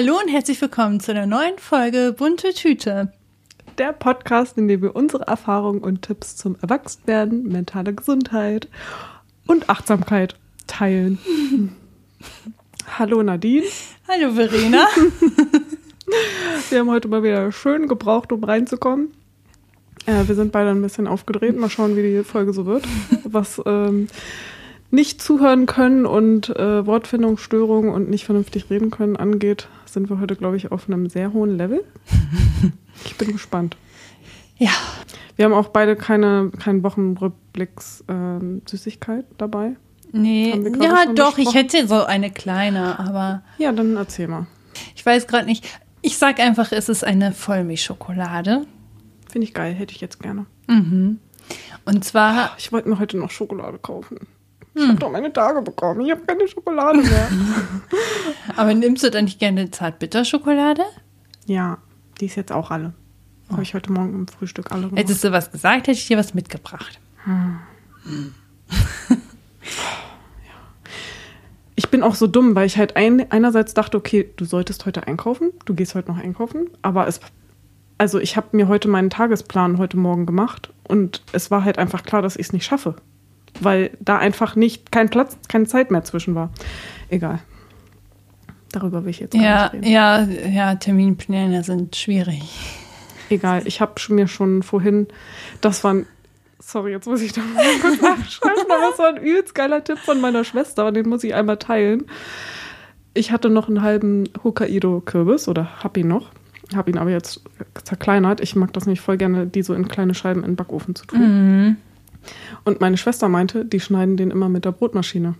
Hallo und herzlich willkommen zu einer neuen Folge Bunte Tüte. Der Podcast, in dem wir unsere Erfahrungen und Tipps zum Erwachsenwerden, mentale Gesundheit und Achtsamkeit teilen. Hallo Nadine. Hallo Verena. wir haben heute mal wieder schön gebraucht, um reinzukommen. Äh, wir sind beide ein bisschen aufgedreht. Mal schauen, wie die Folge so wird. Was ähm, nicht zuhören können und äh, Wortfindungsstörungen und nicht vernünftig reden können angeht, sind wir heute, glaube ich, auf einem sehr hohen Level. Ich bin gespannt. Ja. Wir haben auch beide keine, keinen Wochenrückblicks äh, Süßigkeit dabei. Nee, ja, doch, besprochen. ich hätte so eine kleine, aber. Ja, dann erzähl mal. Ich weiß gerade nicht. Ich sag einfach, es ist eine Vollmilchschokolade. Finde ich geil, hätte ich jetzt gerne. Mhm. Und zwar. Ich wollte mir heute noch Schokolade kaufen. Ich hm. habe doch meine Tage bekommen. Ich habe keine Schokolade mehr. Aber nimmst du dann nicht gerne Zartbitterschokolade? Ja, die ist jetzt auch alle. Oh. Habe ich heute Morgen im Frühstück alle gemacht. Hättest du was gesagt, hätte ich dir was mitgebracht. Hm. Ich bin auch so dumm, weil ich halt ein, einerseits dachte, okay, du solltest heute einkaufen, du gehst heute noch einkaufen, aber es, also ich habe mir heute meinen Tagesplan heute Morgen gemacht und es war halt einfach klar, dass ich es nicht schaffe weil da einfach nicht kein Platz, keine Zeit mehr zwischen war. Egal. Darüber will ich jetzt ja, nicht reden. Ja, ja, Terminpläne sind schwierig. Egal, ich habe mir schon vorhin, das war ein, sorry, jetzt muss ich da mal kurz nachschreiben, aber das war ein übelst geiler Tipp von meiner Schwester und den muss ich einmal teilen. Ich hatte noch einen halben Hokkaido-Kürbis oder hab ihn noch, hab ihn aber jetzt zerkleinert. Ich mag das nämlich voll gerne, die so in kleine Scheiben in den Backofen zu tun. Mhm. Und meine Schwester meinte, die schneiden den immer mit der Brotmaschine.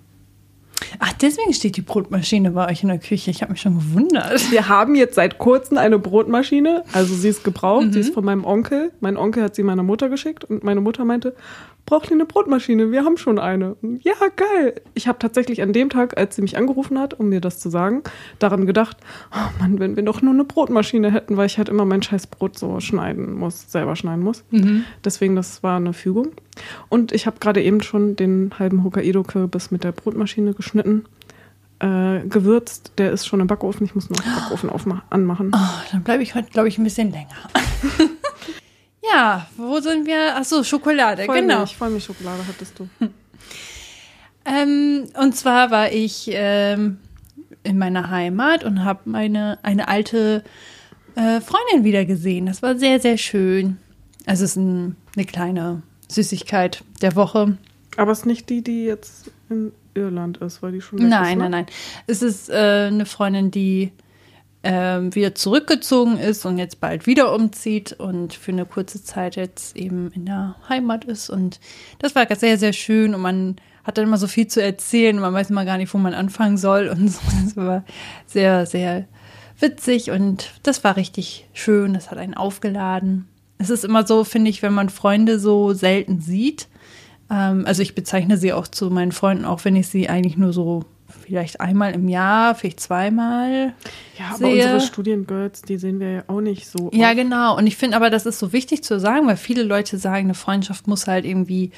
Ach, deswegen steht die Brotmaschine bei euch in der Küche. Ich habe mich schon gewundert. Wir haben jetzt seit kurzem eine Brotmaschine. Also sie ist gebraucht. Mhm. Sie ist von meinem Onkel. Mein Onkel hat sie meiner Mutter geschickt und meine Mutter meinte, braucht ihr eine Brotmaschine? Wir haben schon eine. Ja, geil. Ich habe tatsächlich an dem Tag, als sie mich angerufen hat, um mir das zu sagen, daran gedacht, oh Mann, wenn wir doch nur eine Brotmaschine hätten, weil ich halt immer mein scheiß Brot so schneiden muss, selber schneiden muss. Mhm. Deswegen, das war eine Fügung. Und ich habe gerade eben schon den halben Hokkaido-Kürbis mit der Brotmaschine geschnitten. Äh, gewürzt, der ist schon im Backofen. Ich muss noch den Backofen anmachen. Oh, dann bleibe ich heute, glaube ich, ein bisschen länger. Ja, wo sind wir? Achso, Schokolade, Vollmilch, genau. Vollmilchschokolade hattest du. Ähm, und zwar war ich ähm, in meiner Heimat und habe meine eine alte äh, Freundin wieder gesehen. Das war sehr, sehr schön. Also es ist ein, eine kleine Süßigkeit der Woche. Aber es ist nicht die, die jetzt in Irland ist, weil die schon. Nein, ist, nein, nein. Es ist äh, eine Freundin, die ähm, wieder zurückgezogen ist und jetzt bald wieder umzieht und für eine kurze Zeit jetzt eben in der Heimat ist. Und das war sehr, sehr schön und man hat dann immer so viel zu erzählen und man weiß immer gar nicht, wo man anfangen soll und so. Das war sehr, sehr witzig und das war richtig schön. Das hat einen aufgeladen. Es ist immer so, finde ich, wenn man Freunde so selten sieht. Ähm, also ich bezeichne sie auch zu meinen Freunden, auch wenn ich sie eigentlich nur so vielleicht einmal im Jahr, vielleicht zweimal. Ja, aber sehe. unsere Studiengirls, die sehen wir ja auch nicht so. Ja, oft. genau. Und ich finde aber, das ist so wichtig zu sagen, weil viele Leute sagen, eine Freundschaft muss halt irgendwie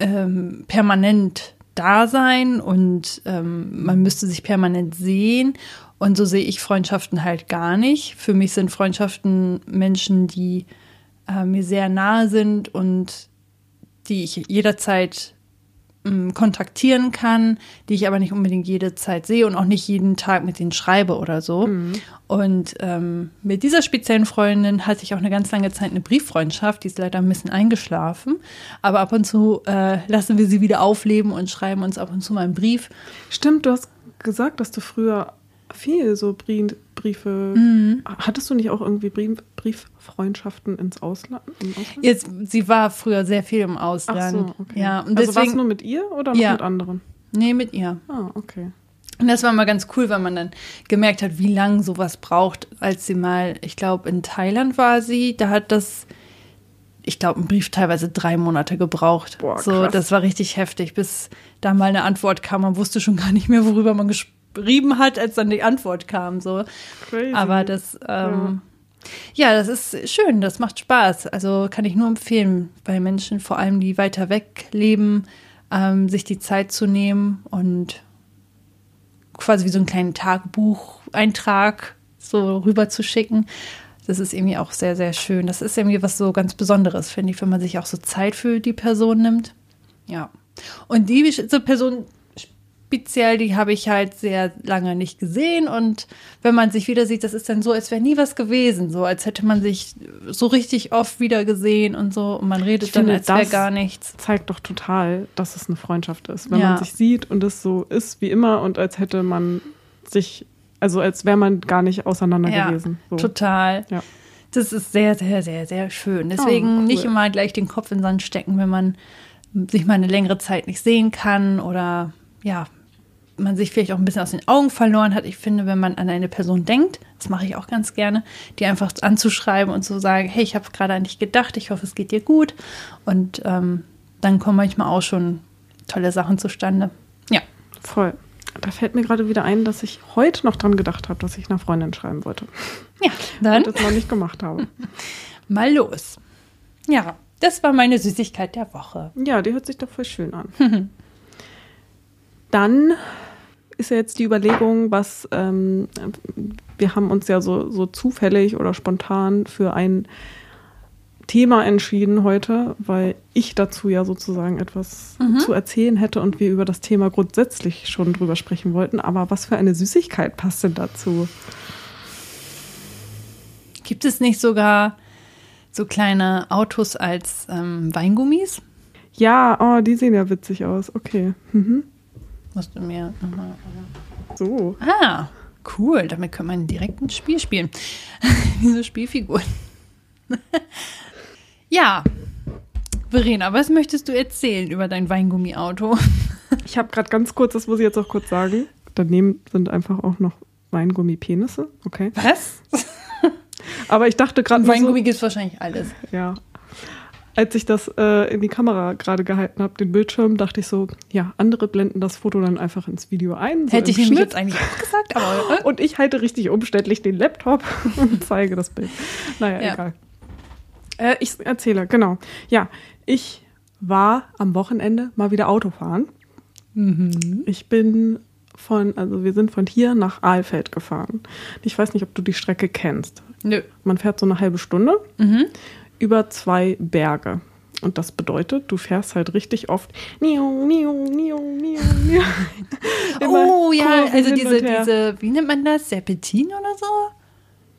ähm, permanent da sein und ähm, man müsste sich permanent sehen. Und so sehe ich Freundschaften halt gar nicht. Für mich sind Freundschaften Menschen, die äh, mir sehr nahe sind und die ich jederzeit kontaktieren kann, die ich aber nicht unbedingt jede Zeit sehe und auch nicht jeden Tag mit denen schreibe oder so. Mhm. Und ähm, mit dieser speziellen Freundin hatte ich auch eine ganz lange Zeit eine Brieffreundschaft, die ist leider ein bisschen eingeschlafen. Aber ab und zu äh, lassen wir sie wieder aufleben und schreiben uns ab und zu mal einen Brief. Stimmt, du hast gesagt, dass du früher viel so Briefe. Mhm. Hattest du nicht auch irgendwie Brief, Brieffreundschaften ins Ausland, Ausland? Jetzt, sie war früher sehr viel im Ausland. Ach so, okay. Ja, und also warst du nur mit ihr oder ja. mit anderen? Nee, mit ihr. Ah, okay. Und das war mal ganz cool, weil man dann gemerkt hat, wie lange sowas braucht, als sie mal, ich glaube, in Thailand war sie, da hat das, ich glaube, ein Brief teilweise drei Monate gebraucht. Boah, krass. so, das war richtig heftig, bis da mal eine Antwort kam. Man wusste schon gar nicht mehr, worüber man gesprochen beschrieben hat, als dann die Antwort kam. So. Crazy. Aber das, ähm, ja. ja. das ist schön, das macht Spaß. Also kann ich nur empfehlen, bei Menschen, vor allem die weiter weg leben, ähm, sich die Zeit zu nehmen und quasi wie so einen kleinen Tagebucheintrag so rüber zu schicken. Das ist irgendwie auch sehr, sehr schön. Das ist irgendwie was so ganz Besonderes, finde ich, wenn man sich auch so Zeit für die Person nimmt. Ja. Und diese Person speziell, die habe ich halt sehr lange nicht gesehen. Und wenn man sich wieder sieht, das ist dann so, als wäre nie was gewesen. So, als hätte man sich so richtig oft wieder gesehen und so. Und man redet Ich dann, finde, als wäre gar nichts. Zeigt doch total, dass es eine Freundschaft ist. Wenn Ja. man sich sieht und es so ist wie immer und als hätte man sich, also als wäre man gar nicht auseinander Ja, gewesen. So. total. Ja. Das ist sehr, sehr, sehr, sehr schön. Deswegen Oh, cool. nicht immer gleich den Kopf in den Sand stecken, wenn man sich mal eine längere Zeit nicht sehen kann oder ja, man sich vielleicht auch ein bisschen aus den Augen verloren hat. Ich finde, wenn man an eine Person denkt, das mache ich auch ganz gerne, die einfach anzuschreiben und zu sagen, hey, ich habe gerade an dich gedacht, ich hoffe, es geht dir gut. Und ähm, dann kommen manchmal auch schon tolle Sachen zustande. Ja. Voll. Da fällt mir gerade wieder ein, dass ich heute noch dran gedacht habe, dass ich einer Freundin schreiben wollte. Ja, dann Und das noch nicht gemacht habe. mal los. Ja, das war meine Süßigkeit der Woche. Ja, die hört sich doch voll schön an. Dann ist ja jetzt die Überlegung, was ähm, wir haben uns ja so, so zufällig oder spontan für ein Thema entschieden heute, weil ich dazu ja sozusagen etwas zu erzählen hätte und wir über das Thema grundsätzlich schon drüber sprechen wollten. Aber was für eine Süßigkeit passt denn dazu? Gibt es nicht sogar so kleine Autos als ähm, Weingummis? Ja, oh, die sehen ja witzig aus. Okay. Mhm. Musst du mir nochmal. So. Ah, cool. Damit kann man direkt ein Spiel spielen. Diese Spielfiguren. ja. Verena, was möchtest du erzählen über dein Weingummi-Auto? Ich habe gerade ganz kurz, das muss ich jetzt auch kurz sagen. Daneben sind einfach auch noch Weingummi-Penisse. Okay. Was? Aber ich dachte gerade Weingummi gibt es wahrscheinlich alles. so, ja. Als ich das äh, in die Kamera gerade gehalten habe, den Bildschirm, dachte ich so, ja, andere blenden das Foto dann einfach ins Video ein. So Hätte ich nämlich jetzt eigentlich auch gesagt, aber. Äh? Und ich halte richtig umständlich den Laptop und zeige das Bild. Naja, Ja. egal. Äh, ich erzähle, genau. Ja, ich war am Wochenende mal wieder Autofahren. Mhm. Ich bin von, also wir sind von hier nach Aalfeld gefahren. Ich weiß nicht, ob du die Strecke kennst. Nö. Man fährt so eine halbe Stunde Mhm. Über zwei Berge. Und das bedeutet, du fährst halt richtig oft. Niu, niu, niu, niu, niu. Immer Oh ja, also diese, diese, wie nennt man das? Serpentin oder so?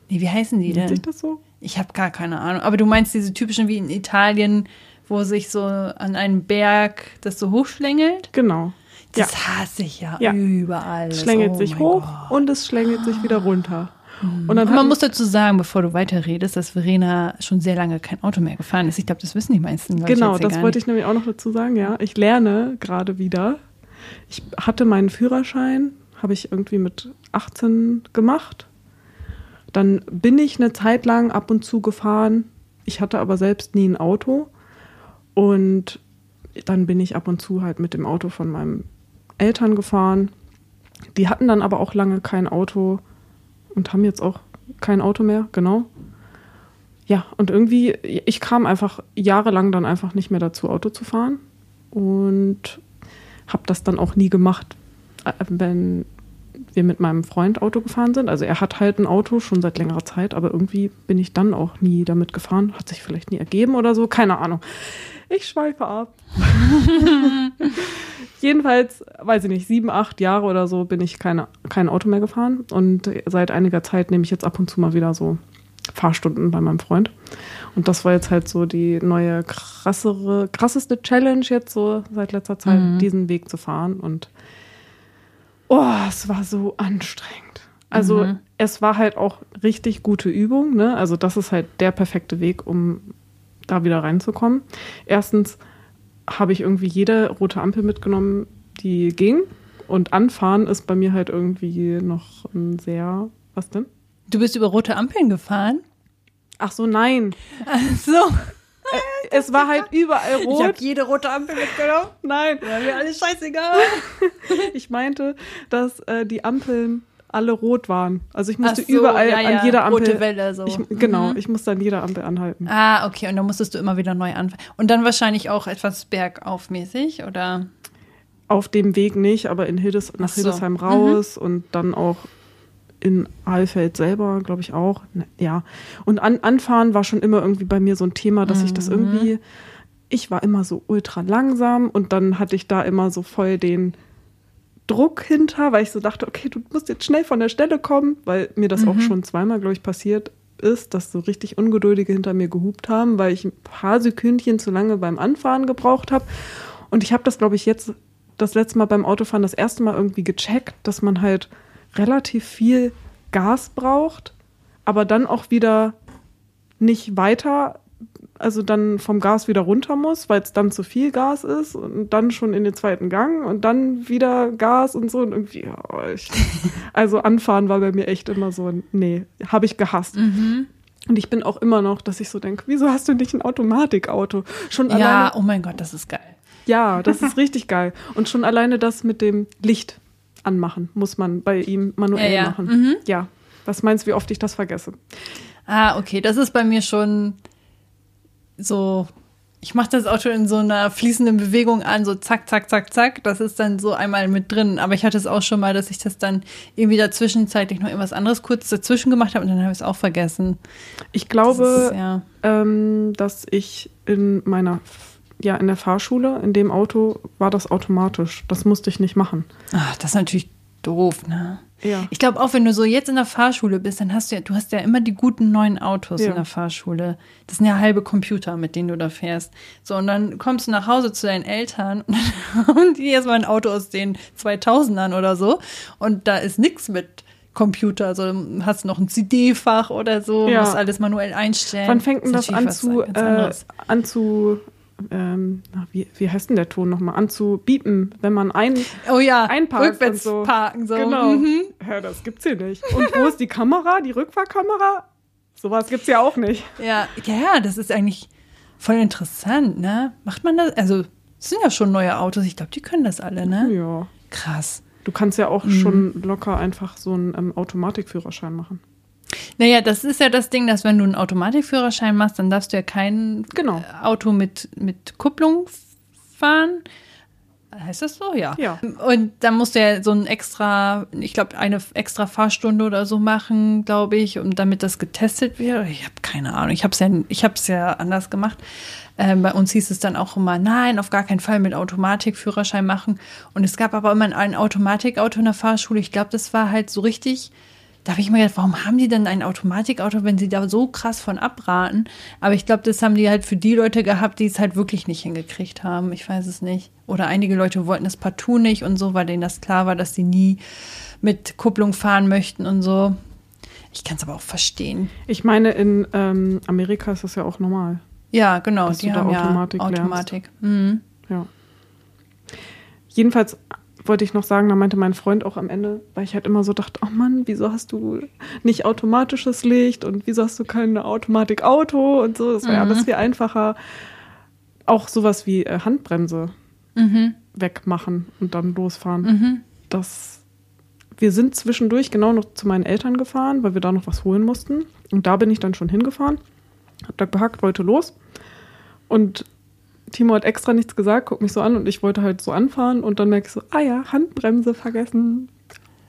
Nee, wie heißen die Nennt sich denn? das so? Ich habe gar keine Ahnung. Aber du meinst diese typischen wie in Italien, wo sich so an einem Berg das so hochschlängelt? Genau. Ja. Das hasse ich ja, Ja. überall. Es schlängelt Oh sich hoch Gott. und es schlängelt sich wieder runter. Und dann Und man muss dazu sagen, bevor du weiterredest, dass Verena schon sehr lange kein Auto mehr gefahren ist. Ich glaube, das wissen die meisten Leute Genau, das wollte ich nämlich auch noch dazu sagen, ja. Ich lerne gerade wieder. Ich hatte meinen Führerschein, habe ich irgendwie mit 18 gemacht. Dann bin ich eine Zeit lang ab und zu gefahren. Ich hatte aber selbst nie ein Auto. Und dann bin ich ab und zu halt mit dem Auto von meinen Eltern gefahren. Die hatten dann aber auch lange kein Auto und haben jetzt auch kein Auto mehr, genau. Ja, und irgendwie, ich kam einfach jahrelang dann einfach nicht mehr dazu, Auto zu fahren. Und habe das dann auch nie gemacht, äh, wenn wir mit meinem Freund Auto gefahren sind. Also er hat halt ein Auto schon seit längerer Zeit, aber irgendwie bin ich dann auch nie damit gefahren. Hat sich vielleicht nie ergeben oder so, keine Ahnung. Ich schweife ab. Jedenfalls, weiß ich nicht, sieben, acht Jahre oder so bin ich keine, kein Auto mehr gefahren. Und seit einiger Zeit nehme ich jetzt ab und zu mal wieder so Fahrstunden bei meinem Freund. Und das war jetzt halt so die neue krassere, krasseste Challenge jetzt so seit letzter Zeit, Mhm. diesen Weg zu fahren. Und oh, es war so anstrengend. Also Mhm. es war halt auch richtig gute Übung. Ne? Also das ist halt der perfekte Weg, um da wieder reinzukommen. Erstens habe ich irgendwie jede rote Ampel mitgenommen, die ging. Und anfahren ist bei mir halt irgendwie noch ein sehr. Was denn? Du bist über rote Ampeln gefahren? Ach so, nein. Ach so. Es war halt überall Ich habe rot. jede rote Ampel mitgenommen. Nein, War mir alles scheißegal. ich meinte, dass äh, die Ampeln alle rot waren. Also ich musste so, überall ja, ja, an jeder Ampel. rote Welle so. Ich, genau, Mhm. ich musste an jeder Ampel anhalten. Ah, okay. Und dann musstest du immer wieder neu anfangen. Und dann wahrscheinlich auch etwas bergaufmäßig, oder? auf dem Weg nicht, aber in Hildes, nach Ach so. Hildesheim raus und dann auch in Alfeld selber, glaube ich auch. Ne, Ja. Und an, anfahren war schon immer irgendwie bei mir so ein Thema, dass ich das irgendwie, ich war immer so ultra langsam und dann hatte ich da immer so voll den Druck hinter, weil ich so dachte, okay, du musst jetzt schnell von der Stelle kommen, weil mir das auch schon zweimal, glaube ich, passiert ist, dass so richtig Ungeduldige hinter mir gehupt haben, weil ich ein paar Sekündchen zu lange beim Anfahren gebraucht habe. Und ich habe das, glaube ich, jetzt das letzte Mal beim Autofahren das erste Mal irgendwie gecheckt, dass man halt relativ viel Gas braucht, aber dann auch wieder nicht weiter, also dann vom Gas wieder runter muss, weil es dann zu viel Gas ist und dann schon in den zweiten Gang und dann wieder Gas und so und irgendwie, ja, ich, also anfahren war bei mir echt immer so, nee, habe ich gehasst. Und ich bin auch immer noch, dass ich so denke, wieso hast du nicht ein Automatikauto? Schon Ja, alleine, oh mein Gott, das ist geil. ja, das ist richtig geil. Und schon alleine das mit dem Licht anmachen muss man bei ihm manuell Ja, ja. machen. Ja. Was meinst du, wie oft ich das vergesse? Ah, okay, das ist bei mir schon so. Ich mache das Auto in so einer fließenden Bewegung an, so zack, zack, zack, zack. Das ist dann so einmal mit drin. Aber ich hatte es auch schon mal, dass ich das dann irgendwie dazwischenzeitlich noch irgendwas anderes kurz dazwischen gemacht habe und dann habe ich es auch vergessen. Ich Das glaube, ist, ja. ähm, dass ich in meiner, ja, in der Fahrschule, in dem Auto, war das automatisch. Das musste ich nicht machen. Ach, das ist natürlich doof, ne? Ja. Ich glaube auch, wenn du so jetzt in der Fahrschule bist, dann hast du ja, du hast ja immer die guten neuen Autos Ja. in der Fahrschule. Das sind ja halbe Computer, mit denen du da fährst. So, und dann kommst du nach Hause zu deinen Eltern und dann haben die erstmal ein Auto aus den 2000ern oder so. Und da ist nichts mit Computer. Also hast du noch ein CD-Fach oder so, Ja. musst alles manuell einstellen. Wann fängt denn das ist an natürlich zu, äh, an zu, ähm, wie, wie heißt denn der Ton nochmal? An zu biepen, wenn man ein, Oh ja, einparkt rückwärts und so. parken. So. Genau. Mhm. Ja, das gibt's hier nicht. Und wo ist die Kamera, die Rückfahrkamera? Sowas gibt's ja auch nicht. Ja, ja, das ist eigentlich voll interessant, ne? Macht man das? Also, es sind ja schon neue Autos. Ich glaube, die können das alle, ne? Ja. Krass. Du kannst ja Mhm. auch schon locker einfach so einen ähm, Automatikführerschein machen. Naja, das ist ja das Ding, dass wenn du einen Automatikführerschein machst, dann darfst du ja kein Genau. Auto mit, mit Kupplung fahren. Heißt das so? Ja. Ja. Und dann musst du ja so ein extra, ich glaube, eine extra Fahrstunde oder so machen, glaube ich, um damit das getestet wird. Ich habe keine Ahnung. Ich habe es ja, ich hab's ja anders gemacht. Ähm, bei uns hieß es dann auch immer, nein, auf gar keinen Fall mit Automatikführerschein machen. Und es gab aber immer ein Automatikauto in der Fahrschule. Ich glaube, das war halt so richtig. Da habe ich mir gedacht, warum haben die denn ein Automatikauto, wenn sie da so krass von abraten? Aber ich glaube, das haben die halt für die Leute gehabt, die es halt wirklich nicht hingekriegt haben. Ich weiß es nicht. Oder einige Leute wollten es partout nicht und so, weil denen das klar war, dass sie nie mit Kupplung fahren möchten und so. Ich kann es aber auch verstehen. Ich meine, in ähm, Amerika ist das ja auch normal. Ja, genau. Dass die du da haben Automatik ja. Automatik. Mhm. Ja. Jedenfalls wollte ich noch sagen, da meinte mein Freund auch am Ende, weil ich halt immer so dachte, oh Mann, wieso hast du nicht automatisches Licht und wieso hast du kein Automatikauto und so, das wäre Mhm. alles viel einfacher. Auch sowas wie äh, Handbremse Mhm. wegmachen und dann losfahren. Mhm. Das wir sind zwischendurch genau noch zu meinen Eltern gefahren, weil wir da noch was holen mussten. Und da bin ich dann schon hingefahren, hab da gehackt, wollte los. Und Timo hat extra nichts gesagt, guckt mich so an und ich wollte halt so anfahren und dann merke ich so, ah ja, Handbremse vergessen,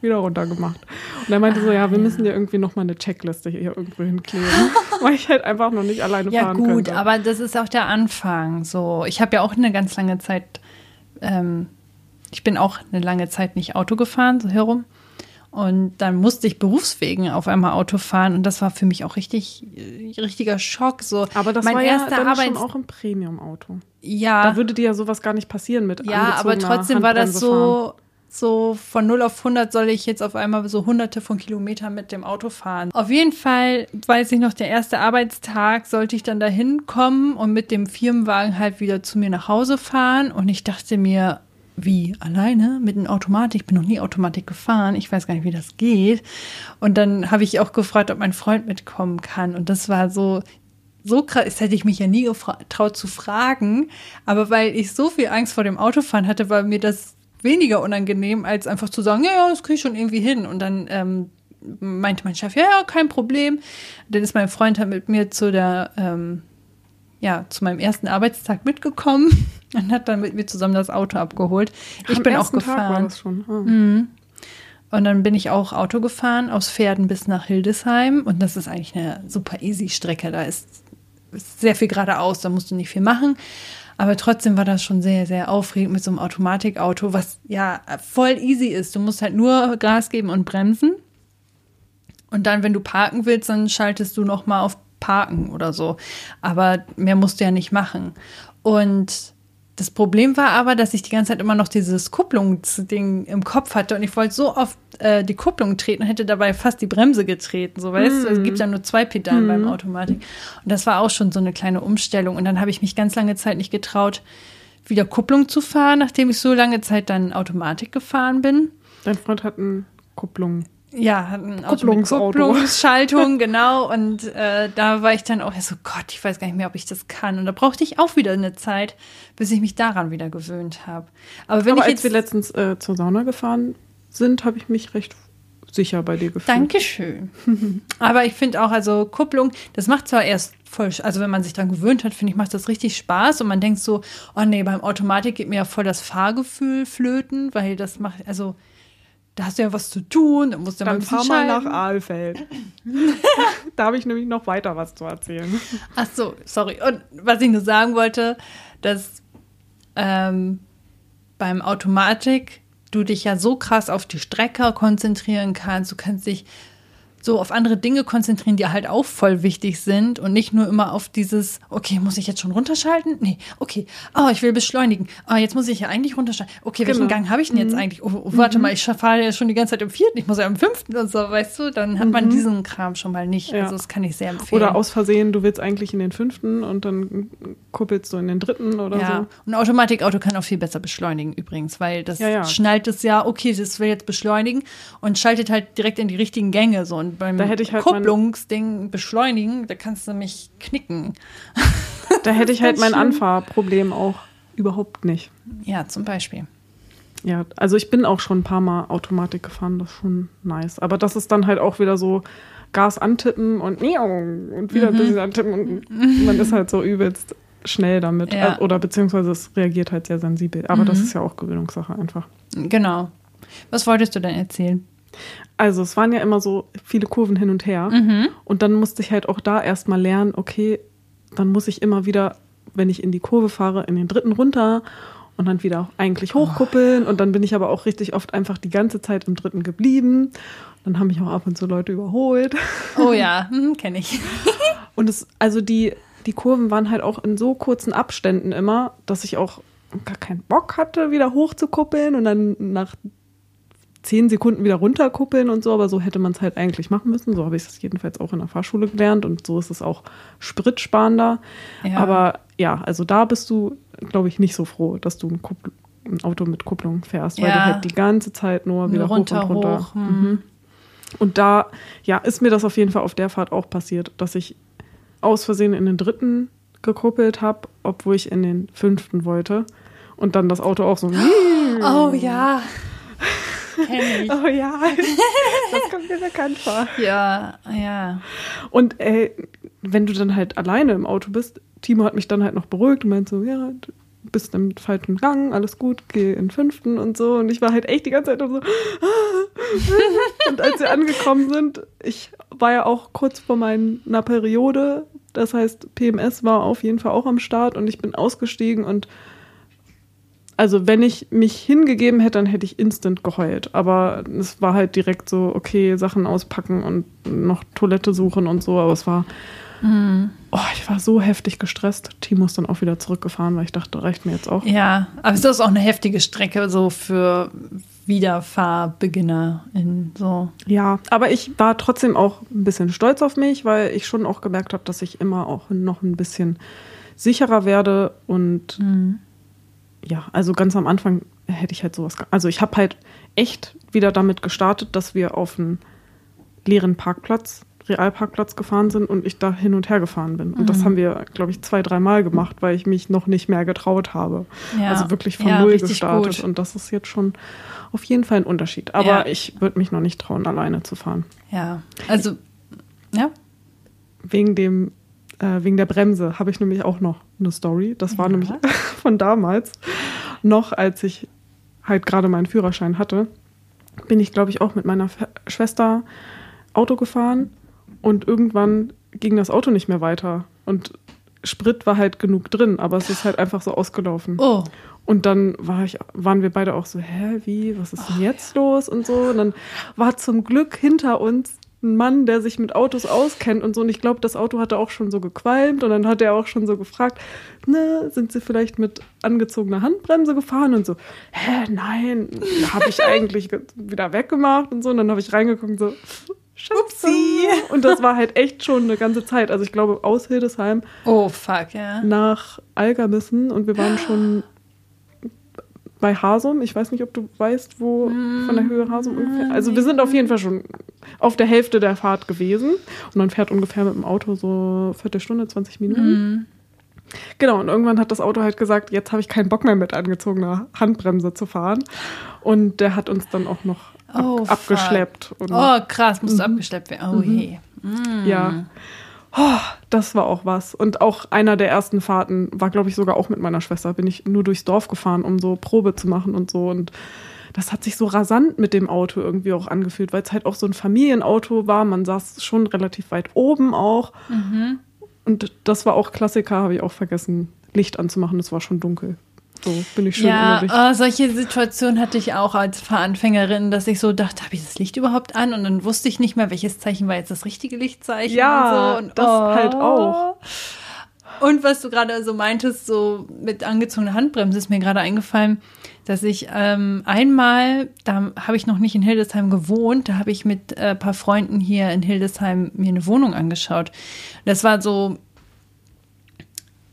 wieder runtergemacht. Und er meinte so, ja, wir müssen ja irgendwie noch mal eine Checkliste hier irgendwo hinkleben, weil ich halt einfach noch nicht alleine Ja, fahren gut, könnte. aber das ist auch der Anfang. So, ich habe ja auch eine ganz lange Zeit, ähm, ich bin auch eine lange Zeit nicht Auto gefahren, so herum. Und dann musste ich berufswegen auf einmal Auto fahren und das war für mich auch richtig, äh, richtiger Schock. So, aber das mein war ja erster dann Arbeits schon auch ein Premium-Auto. ja, Da würde dir ja sowas gar nicht passieren mit ja, aber trotzdem war das Handbremse fahren. so, so von 0 auf 100 soll ich jetzt auf einmal so hunderte von Kilometern mit dem Auto fahren. Auf jeden Fall, weiß ich noch, der erste Arbeitstag sollte ich dann dahin kommen und mit dem Firmenwagen halt wieder zu mir nach Hause fahren und ich dachte mir, wie alleine mit einem Automatik, ich bin noch nie Automatik gefahren, ich weiß gar nicht, wie das geht. Und dann habe ich auch gefragt, ob mein Freund mitkommen kann und das war so so krass, das hätte ich mich ja nie getraut zu fragen, aber weil ich so viel Angst vor dem Autofahren hatte, war mir das weniger unangenehm, als einfach zu sagen, ja, ja, das kriege ich schon irgendwie hin. Und dann ähm, meinte mein Chef, ja, ja, kein Problem. Dann ist mein Freund halt mit mir zu der, ähm, ja, zu meinem ersten Arbeitstag mitgekommen. Und hat dann mit mir zusammen das Auto abgeholt. Ich Am bin auch gefahren. Ah. Mhm. Und dann bin ich auch Auto gefahren aus Pferden bis nach Hildesheim. Und das ist eigentlich eine super easy Strecke. Da ist, ist sehr viel geradeaus, da musst du nicht viel machen. Aber trotzdem war das schon sehr, sehr aufregend mit so einem Automatikauto, was ja voll easy ist. Du musst halt nur Gas geben und bremsen. Und dann, wenn du parken willst, dann schaltest du noch mal auf Parken oder so. Aber mehr musst du ja nicht machen. Und das Problem war aber, dass ich die ganze Zeit immer noch dieses Kupplungsding im Kopf hatte und ich wollte so oft äh, die Kupplung treten und hätte dabei fast die Bremse getreten. So weißt du, es gibt ja nur zwei Pedalen beim Automatik. Und das war auch schon so eine kleine Umstellung. Und dann habe ich mich ganz lange Zeit nicht getraut, wieder Kupplung zu fahren, nachdem ich so lange Zeit dann Automatik gefahren bin. Dein Freund hat eine Kupplung. Ja, hat ein Auto mit Kupplungsauto. Kupplungsschaltung, genau. Und äh, da war ich dann auch so, Gott, ich weiß gar nicht mehr, ob ich das kann. Und da brauchte ich auch wieder eine Zeit, bis ich mich daran wieder gewöhnt habe. Aber wenn Aber ich als jetzt wir letztens äh, zur Sauna gefahren sind, habe ich mich recht sicher bei dir gefühlt. Dankeschön. Aber ich finde auch, also Kupplung, das macht zwar erst voll, also wenn man sich dran gewöhnt hat, finde ich, macht das richtig Spaß und man denkt so, oh nee, beim Automatik geht mir ja voll das Fahrgefühl flöten, weil das macht, also da hast du ja was zu tun, da musst du ja mal ein Dann fahr mal nach. Aalfeld. da habe ich nämlich noch weiter was zu erzählen. Ach so, sorry. Und was ich nur sagen wollte, dass ähm, beim Automatik du dich ja so krass auf die Strecke konzentrieren kannst. Du kannst dich so auf andere Dinge konzentrieren, die halt auch voll wichtig sind und nicht nur immer auf dieses, okay, muss ich jetzt schon runterschalten? Nee, okay. Oh, ich will beschleunigen. Oh, jetzt muss ich ja eigentlich runterschalten. Okay, welchen Genau. Gang habe ich denn jetzt eigentlich? Oh, oh, warte mal, ich fahre ja schon die ganze Zeit im vierten, ich muss ja im fünften und so, weißt du? Dann hat man diesen Kram schon mal nicht. Ja. Also das kann ich sehr empfehlen. Oder aus Versehen, du willst eigentlich in den fünften und dann kuppelst du in den dritten oder Ja, so. und ein Automatikauto kann auch viel besser beschleunigen übrigens, weil das Ja, ja. schnallt es ja, okay, das will jetzt beschleunigen und schaltet halt direkt in die richtigen Gänge so und beim Da hätte ich halt mein- Kupplungsding beschleunigen, da kannst du mich knicken. Da hätte ich halt mein schön. Anfahrproblem auch überhaupt nicht. Ja, zum Beispiel. Ja, also ich bin auch schon ein paar Mal Automatik gefahren, das ist schon nice. Aber das ist dann halt auch wieder so Gas antippen und und wieder Mhm. ein bisschen antippen und man ist halt so übelst schnell damit. Ja. Äh, Oder beziehungsweise es reagiert halt sehr sensibel. Aber Mhm. das ist ja auch Gewöhnungssache einfach. Genau. Was wolltest du denn erzählen? Also es waren ja immer so viele Kurven hin und her. Mhm. Und dann musste ich halt auch da erstmal lernen, okay, dann muss ich immer wieder, wenn ich in die Kurve fahre, in den dritten runter und dann wieder eigentlich hochkuppeln. Und dann bin ich aber auch richtig oft einfach die ganze Zeit im dritten geblieben. Dann haben mich auch ab und zu Leute überholt. Oh ja, hm, kenne ich. Und es, also die, die Kurven waren halt auch in so kurzen Abständen immer, dass ich auch gar keinen Bock hatte, wieder hochzukuppeln und dann nach zehn Sekunden wieder runterkuppeln und so, aber so hätte man es halt eigentlich machen müssen. So habe ich es jedenfalls auch in der Fahrschule gelernt und so ist es auch spritsparender. Ja. Aber ja, also da bist du, glaube ich, nicht so froh, dass du ein, Kuppl ein Auto mit Kupplung fährst, weil Ja. du halt die ganze Zeit nur wieder runter, hoch und runter. hoch. Hm. Und da, ja, ist mir das auf jeden Fall auf der Fahrt auch passiert, dass ich aus Versehen in den dritten gekuppelt habe, obwohl ich in den fünften wollte. Und dann das Auto auch so. Oh ja. Kenn ich. Oh ja, das kommt mir bekannt vor. Ja, ja. Und ey, wenn du dann halt alleine im Auto bist, Timo hat mich dann halt noch beruhigt und meint so, ja, du bist im falschen Gang, alles gut, geh in den fünften und so. Und ich war halt echt die ganze Zeit so. und als wir angekommen sind, ich war ja auch kurz vor meiner Periode, das heißt, PMS war auf jeden Fall auch am Start und ich bin ausgestiegen und also wenn ich mich hingegeben hätte, dann hätte ich instant geheult. Aber es war halt direkt so, okay, Sachen auspacken und noch Toilette suchen und so. Aber es war, oh, ich war so heftig gestresst. Timo ist dann auch wieder zurückgefahren, weil ich dachte, reicht mir jetzt auch. Ja, aber es ist auch eine heftige Strecke so für Wiederfahrbeginner in so. Ja, aber ich war trotzdem auch ein bisschen stolz auf mich, weil ich schon auch gemerkt habe, dass ich immer auch noch ein bisschen sicherer werde und ja, also ganz am Anfang hätte ich halt sowas. Also ich habe halt echt wieder damit gestartet, dass wir auf einen leeren Parkplatz, Realparkplatz gefahren sind und ich da hin und her gefahren bin. Und das haben wir, glaube ich, zwei, dreimal gemacht, weil ich mich noch nicht mehr getraut habe. Ja. Also wirklich von Ja, null gestartet. gut. Und das ist jetzt schon auf jeden Fall ein Unterschied. Aber Ja. ich würde mich noch nicht trauen, alleine zu fahren. Ja, also, ja. Wegen dem Äh, wegen der Bremse habe ich nämlich auch noch eine Story. Das war Ja. nämlich von damals, noch als ich halt gerade meinen Führerschein hatte, bin ich, glaube ich, auch mit meiner Fe- Schwester Auto gefahren und irgendwann ging das Auto nicht mehr weiter. Und Sprit war halt genug drin, aber es ist halt einfach so ausgelaufen. Oh, Und dann war ich, waren wir beide auch so, hä, wie, was ist denn jetzt los und so. Und dann war zum Glück hinter uns ein Mann, der sich mit Autos auskennt und so. Und ich glaube, das Auto hatte auch schon so gequalmt und dann hat er auch schon so gefragt, ne, sind Sie vielleicht mit angezogener Handbremse gefahren und so, hä, nein, habe ich eigentlich ge- wieder weggemacht und so. Und dann habe ich reingeguckt und so, Scheiße. Upsi. Und das war halt echt schon eine ganze Zeit. Also ich glaube, aus Hildesheim oh, fuck, ja. nach Algermissen und wir waren schon bei Hasum. Ich weiß nicht, ob du weißt, wo von der Höhe Hasum ungefähr. Also wir sind auf jeden Fall schon auf der Hälfte der Fahrt gewesen und man fährt ungefähr mit dem Auto so Viertelstunde, 20 Minuten. Genau, und irgendwann hat das Auto halt gesagt, jetzt habe ich keinen Bock mehr mit angezogener Handbremse zu fahren. Und der hat uns dann auch noch ab, Oh, abgeschleppt. Oh, krass, musst du abgeschleppt werden. Oh je. Ja. Oh, das war auch was. Und auch einer der ersten Fahrten war, glaube ich, sogar auch mit meiner Schwester. Bin ich nur durchs Dorf gefahren, um so Probe zu machen und so. Und das hat sich so rasant mit dem Auto irgendwie auch angefühlt, weil es halt auch so ein Familienauto war. Man saß schon relativ weit oben auch. Und das war auch Klassiker, habe ich auch vergessen, Licht anzumachen. Es war schon dunkel. So bin ich schön Ja, oh, solche Situationen hatte ich auch als Fahranfängerin, dass ich so dachte, habe ich das Licht überhaupt an? Und dann wusste ich nicht mehr, welches Zeichen war jetzt das richtige Lichtzeichen. Ja, und so. und, das halt auch. Und was du gerade so meintest, so mit angezogener Handbremse, ist mir gerade eingefallen, dass ich ähm, einmal, da habe ich noch nicht in Hildesheim gewohnt, da habe ich mit äh, ein paar Freunden hier in Hildesheim mir eine Wohnung angeschaut. Das war so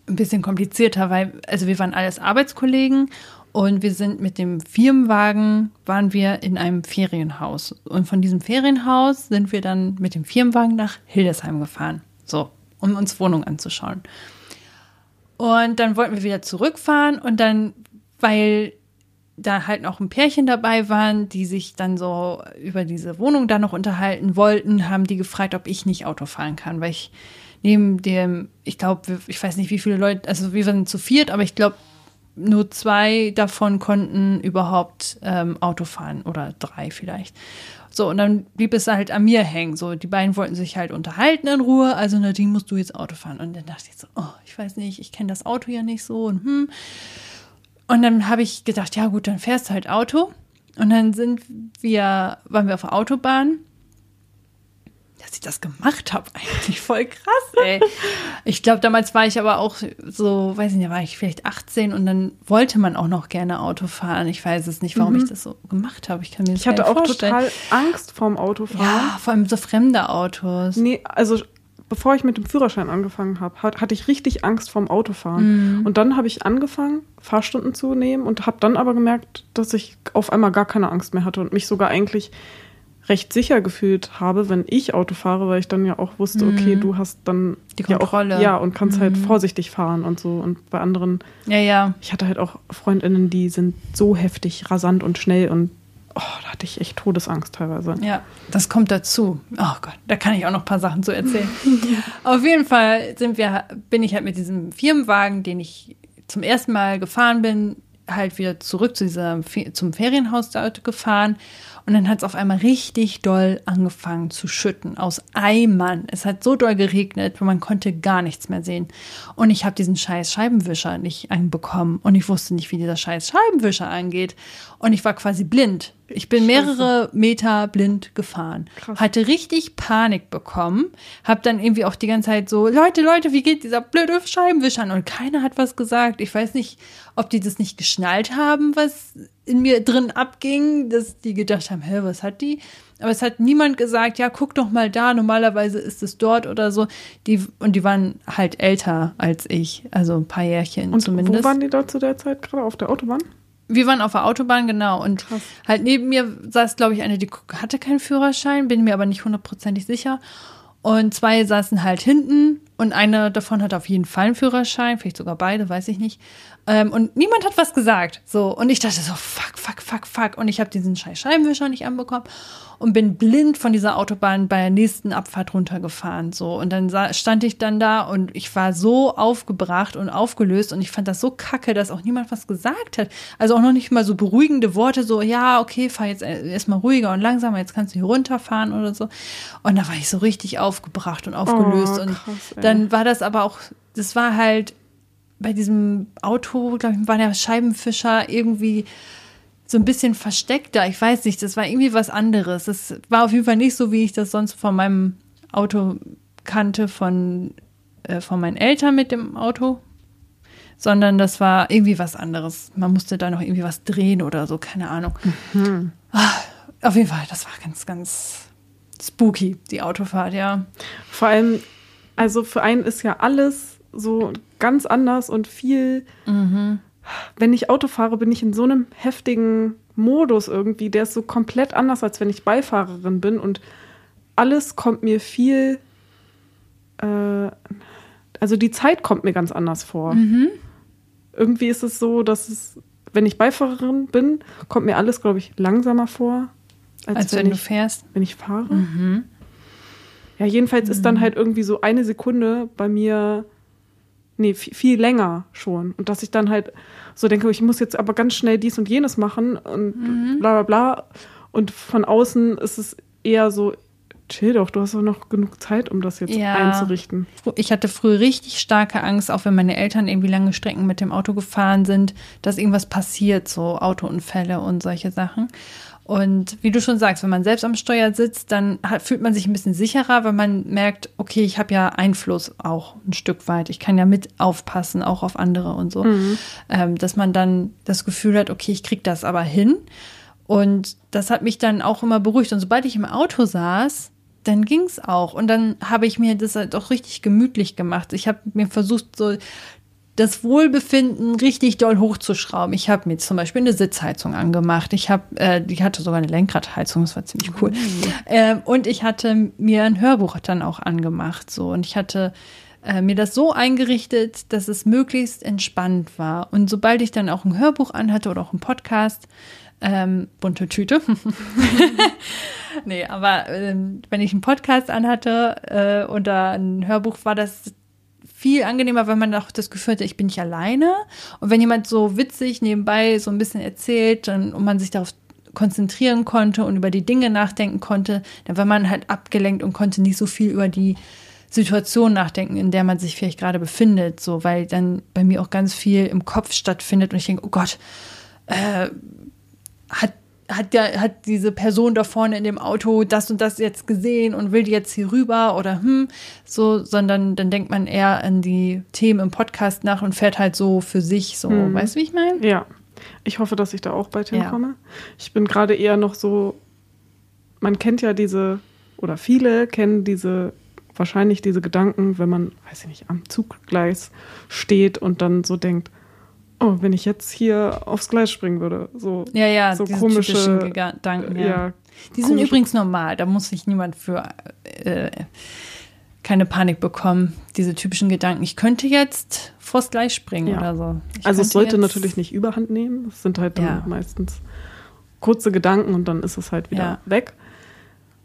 ein bisschen komplizierter, weil, also wir waren alles Arbeitskollegen und wir sind mit dem Firmenwagen, waren wir in einem Ferienhaus. Und von diesem Ferienhaus sind wir dann mit dem Firmenwagen nach Hildesheim gefahren. So, um uns Wohnung anzuschauen. Und dann wollten wir wieder zurückfahren und dann, weil da halt noch ein Pärchen dabei waren, die sich dann so über diese Wohnung da noch unterhalten wollten, haben die gefragt, ob ich nicht Auto fahren kann, weil ich neben dem, ich glaube, ich weiß nicht, wie viele Leute, also wir sind zu viert, aber ich glaube, nur zwei davon konnten überhaupt ähm, Auto fahren oder drei vielleicht. So, und dann blieb es halt an mir hängen. So, die beiden wollten sich halt unterhalten in Ruhe. Also, Nadine, musst du jetzt Auto fahren. Und dann dachte ich so, oh, ich weiß nicht, ich kenne das Auto ja nicht so. Und, hm. Und dann habe ich gedacht, ja gut, dann fährst du halt Auto. Und dann sind wir, waren wir auf der Autobahn. Dass ich das gemacht habe, eigentlich voll krass, ey. Ich glaube, damals war ich aber auch so, weiß ich nicht, war ich vielleicht 18 und dann wollte man auch noch gerne Auto fahren. Ich weiß es nicht, warum ich das so gemacht habe. Ich kann mir das Ich hatte auch vorstellen. total Angst vorm Autofahren. Ja, vor allem so fremde Autos. Nee, also bevor ich mit dem Führerschein angefangen habe, hat, hatte ich richtig Angst vorm Autofahren. Und dann habe ich angefangen, Fahrstunden zu nehmen und habe dann aber gemerkt, dass ich auf einmal gar keine Angst mehr hatte und mich sogar eigentlich recht sicher gefühlt habe, wenn ich Auto fahre, weil ich dann ja auch wusste, okay, du hast dann Die ja Kontrolle. auch, ja und kannst halt vorsichtig fahren und so und bei anderen Ja, ja. ich hatte halt auch Freundinnen, die sind so heftig rasant und schnell und oh, da hatte ich echt Todesangst teilweise. Ja, das kommt dazu. Oh Gott, da kann ich auch noch ein paar Sachen zu erzählen. Auf jeden Fall sind wir, bin ich halt mit diesem Firmenwagen, den ich zum ersten Mal gefahren bin, halt wieder zurück zu dieser, zum Ferienhaus dort gefahren. Und dann hat es auf einmal richtig doll angefangen zu schütten aus Eimern. Es hat so doll geregnet, man konnte gar nichts mehr sehen. Und ich habe diesen scheiß Scheibenwischer nicht einbekommen. Und ich wusste nicht, wie dieser scheiß Scheibenwischer angeht. Und ich war quasi blind. Ich bin mehrere Meter blind gefahren. Krass. Hatte richtig Panik bekommen. Hab dann irgendwie auch die ganze Zeit so, Leute, Leute, wie geht dieser blöde Scheibenwischer an? Und keiner hat was gesagt. Ich weiß nicht, ob die das nicht geschnallt haben, was in mir drin abging, dass die gedacht haben, hä, was hat die? Aber es hat niemand gesagt, ja, guck doch mal da, normalerweise ist es dort oder so. Die, und die waren halt älter als ich, also ein paar Jährchen Und zumindest. wo waren die da zu der Zeit gerade auf der Autobahn? Wir waren auf der Autobahn, genau. Und Krass. halt neben mir saß, glaube ich, eine, die hatte keinen Führerschein, bin mir aber nicht hundertprozentig sicher. Und zwei saßen halt hinten Und eine davon hat auf jeden Fall einen Führerschein, vielleicht sogar beide, weiß ich nicht. Ähm, und niemand hat was gesagt. So. Und ich dachte so, fuck, fuck, fuck, fuck. Und ich habe diesen scheiß Scheibenwischer nicht anbekommen und bin blind von dieser Autobahn bei der nächsten Abfahrt runtergefahren. So. Und dann stand ich dann da und ich war so aufgebracht und aufgelöst und ich fand das so kacke, dass auch niemand was gesagt hat. Also auch noch nicht mal so beruhigende Worte, so, ja, okay, fahr jetzt erstmal ruhiger und langsamer, jetzt kannst du hier runterfahren oder so. Und da war ich so richtig aufgebracht und aufgelöst. Oh, krass, und dann war das aber auch, das war halt bei diesem Auto, glaube ich, war der Scheibenfischer irgendwie so ein bisschen versteckter. Ich weiß nicht, das war irgendwie was anderes. Das war auf jeden Fall nicht so, wie ich das sonst von meinem Auto kannte, von, äh, von meinen Eltern mit dem Auto. Sondern das war irgendwie was anderes. Man musste da noch irgendwie was drehen oder so, keine Ahnung. Mhm. Ach, auf jeden Fall, das war ganz, ganz spooky, die Autofahrt, ja. Vor allem, also für einen ist ja alles so ganz anders und viel. Mhm. Wenn ich Auto fahre, bin ich in so einem heftigen Modus irgendwie. Der ist so komplett anders, als wenn ich Beifahrerin bin. Und alles kommt mir viel. Äh, also die Zeit kommt mir ganz anders vor. Mhm. Irgendwie ist es so, dass es, wenn ich Beifahrerin bin, kommt mir alles, glaube ich, langsamer vor. Als, als wenn, wenn, du fährst. Wenn ich fahre. Mhm. Ja, jedenfalls mhm. ist dann mhm. halt irgendwie so eine Sekunde bei mir nee, viel, viel länger schon. Und dass ich dann halt so denke, ich muss jetzt aber ganz schnell dies und jenes machen und mhm. bla bla bla. Und von außen ist es eher so, chill doch, du hast doch noch genug Zeit, um das jetzt ja. einzurichten. Ich hatte früher richtig starke Angst, auch wenn meine Eltern irgendwie lange Strecken mit dem Auto gefahren sind, dass irgendwas passiert, so Autounfälle und solche Sachen. Und wie du schon sagst, wenn man selbst am Steuer sitzt, dann hat, fühlt man sich ein bisschen sicherer, weil man merkt, okay, ich habe ja Einfluss auch ein Stück weit. Ich kann ja mit aufpassen, auch auf andere und so. Mhm. Ähm, dass man dann das Gefühl hat, okay, ich kriege das aber hin. Und das hat mich dann auch immer beruhigt. Und sobald ich im Auto saß, dann ging es auch. Und dann habe ich mir das halt auch richtig gemütlich gemacht. Ich habe mir versucht, so das Wohlbefinden richtig doll hochzuschrauben. Ich habe mir zum Beispiel eine Sitzheizung angemacht. Ich habe, äh, die hatte sogar eine Lenkradheizung, das war ziemlich cool. Mhm. Ähm, und ich hatte mir ein Hörbuch dann auch angemacht, so und ich hatte äh, mir das so eingerichtet, dass es möglichst entspannt war. Und sobald ich dann auch ein Hörbuch anhatte oder auch ein Podcast, ähm, bunte Tüte. nee, aber ähm, wenn ich einen Podcast anhatte äh, oder ein Hörbuch, war das viel angenehmer, weil man auch das Gefühl hatte, ich bin nicht alleine. Und wenn jemand so witzig nebenbei so ein bisschen erzählt dann, und man sich darauf konzentrieren konnte und über die Dinge nachdenken konnte, dann war man halt abgelenkt und konnte nicht so viel über die Situation nachdenken, in der man sich vielleicht gerade befindet, so, weil dann bei mir auch ganz viel im Kopf stattfindet und ich denke, oh Gott, äh, hat hat ja hat diese Person da vorne in dem Auto das und das jetzt gesehen und will jetzt hier rüber oder hm so, sondern dann denkt man eher an die Themen im Podcast nach und fährt halt so für sich so, hm. weißt du, wie ich meine? Ja. Ich hoffe, dass ich da auch bald hinkomme. Ja. Ich bin gerade eher noch so man kennt ja diese oder viele kennen diese wahrscheinlich diese Gedanken, wenn man weiß ich nicht am Zuggleis steht und dann so denkt, oh, wenn ich jetzt hier aufs Gleis springen würde. So, ja, ja, so komische Gedanken. Ja. ja die sind übrigens normal, da muss sich niemand für äh, keine Panik bekommen. Diese typischen Gedanken, ich könnte jetzt vors Gleis springen ja. oder so. Ich also es sollte natürlich nicht überhand nehmen. Es sind halt dann ja. meistens kurze Gedanken und dann ist es halt wieder weg.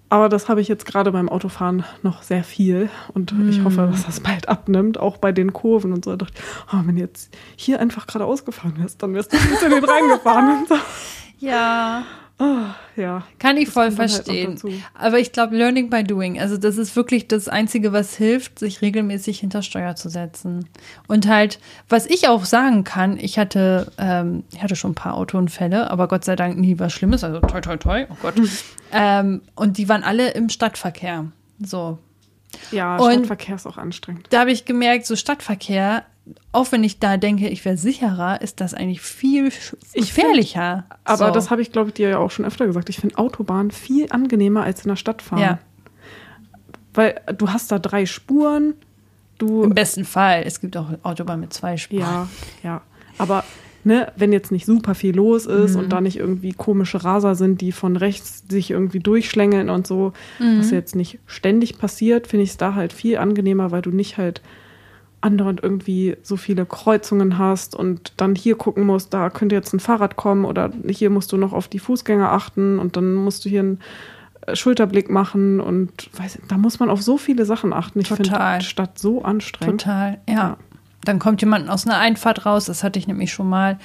Aber das habe ich jetzt gerade beim Autofahren noch sehr viel und mm. ich hoffe, dass das bald abnimmt, auch bei den Kurven und so. Da dachte ich, oh, wenn jetzt hier einfach gerade ausgefahren wärst, dann wärst du nicht in den reingefahren und so. Ja. Oh, ja. Kann ich voll halt verstehen. Halt Aber ich glaube, Learning by Doing, also das ist wirklich das Einzige, was hilft, sich regelmäßig hinter Steuer zu setzen. Und halt, was ich auch sagen kann, ich hatte, ähm, ich hatte schon ein paar Autounfälle, aber Gott sei Dank nie was Schlimmes, also toi toi toi, oh Gott. ähm, und die waren alle im Stadtverkehr. So. Ja, Stadtverkehr und ist auch anstrengend. Da habe ich gemerkt, so Stadtverkehr auch wenn ich da denke, ich wäre sicherer, ist das eigentlich viel gefährlicher. Find, aber so. das habe ich, glaube ich, dir ja auch schon öfter gesagt. Ich finde Autobahn viel angenehmer als in der Stadt fahren. Ja. Weil du hast da drei Spuren. Du Im besten Fall. Es gibt auch Autobahn mit zwei Spuren. Ja, ja. Aber ne, wenn jetzt nicht super viel los ist mhm. und da nicht irgendwie komische Raser sind, die von rechts sich irgendwie durchschlängeln und so, mhm. was jetzt nicht ständig passiert, finde ich es da halt viel angenehmer, weil du nicht halt andauernd irgendwie so viele Kreuzungen hast und dann hier gucken musst, da könnte jetzt ein Fahrrad kommen oder hier musst du noch auf die Fußgänger achten und dann musst du hier einen äh, Schulterblick machen und weiß, da muss man auf so viele Sachen achten. Ich finde Stadt so anstrengend. Total, ja. ja. Dann kommt jemand aus einer Einfahrt raus, das hatte ich nämlich schon mal,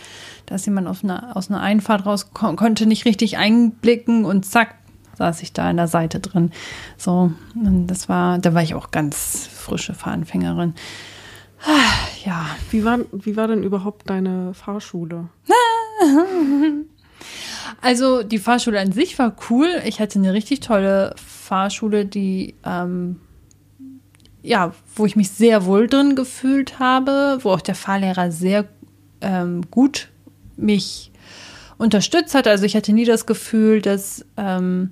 da ist jemand aus einer, aus einer Einfahrt raus, konnte nicht richtig einblicken und zack, saß ich da in der Seite drin. So, das war, da war ich auch ganz frische Fahranfängerin. Ja. Wie war, wie war denn überhaupt deine Fahrschule? Also die Fahrschule an sich war cool. Ich hatte eine richtig tolle Fahrschule, die ähm, ja, wo ich mich sehr wohl drin gefühlt habe, wo auch der Fahrlehrer sehr ähm, gut mich unterstützt hat. Also ich hatte nie das Gefühl, dass ähm,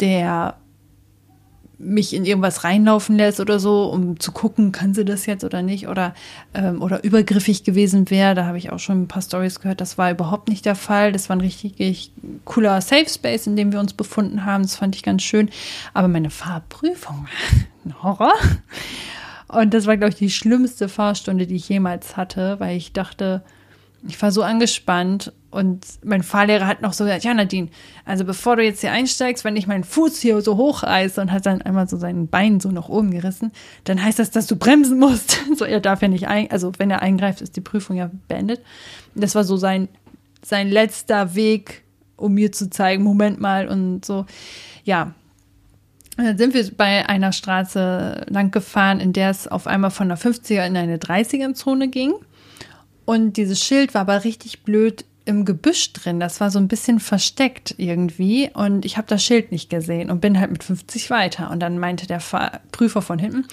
der mich in irgendwas reinlaufen lässt oder so, um zu gucken, kann sie das jetzt oder nicht oder, ähm, oder übergriffig gewesen wäre. Da habe ich auch schon ein paar Stories gehört. Das war überhaupt nicht der Fall. Das war ein richtig cooler Safe Space, in dem wir uns befunden haben. Das fand ich ganz schön. Aber meine Fahrprüfung ein Horror. Und das war, glaube ich, die schlimmste Fahrstunde, die ich jemals hatte, weil ich dachte, ich war so angespannt und mein Fahrlehrer hat noch so gesagt, ja Nadine, also bevor du jetzt hier einsteigst, wenn ich meinen Fuß hier so hochreiße und hat dann einmal so sein Bein so nach oben gerissen, dann heißt das, dass du bremsen musst. So, er darf ja nicht ein, also wenn er eingreift, ist die Prüfung ja beendet. Das war so sein, sein letzter Weg, um mir zu zeigen, Moment mal und so. Ja, dann sind wir bei einer Straße lang gefahren, in der es auf einmal von der 50er in eine 30er-Zone ging. Und dieses Schild war aber richtig blöd im Gebüsch drin. Das war so ein bisschen versteckt irgendwie. Und ich habe das Schild nicht gesehen und bin halt mit 50 weiter. Und dann meinte der Prüfer von hinten,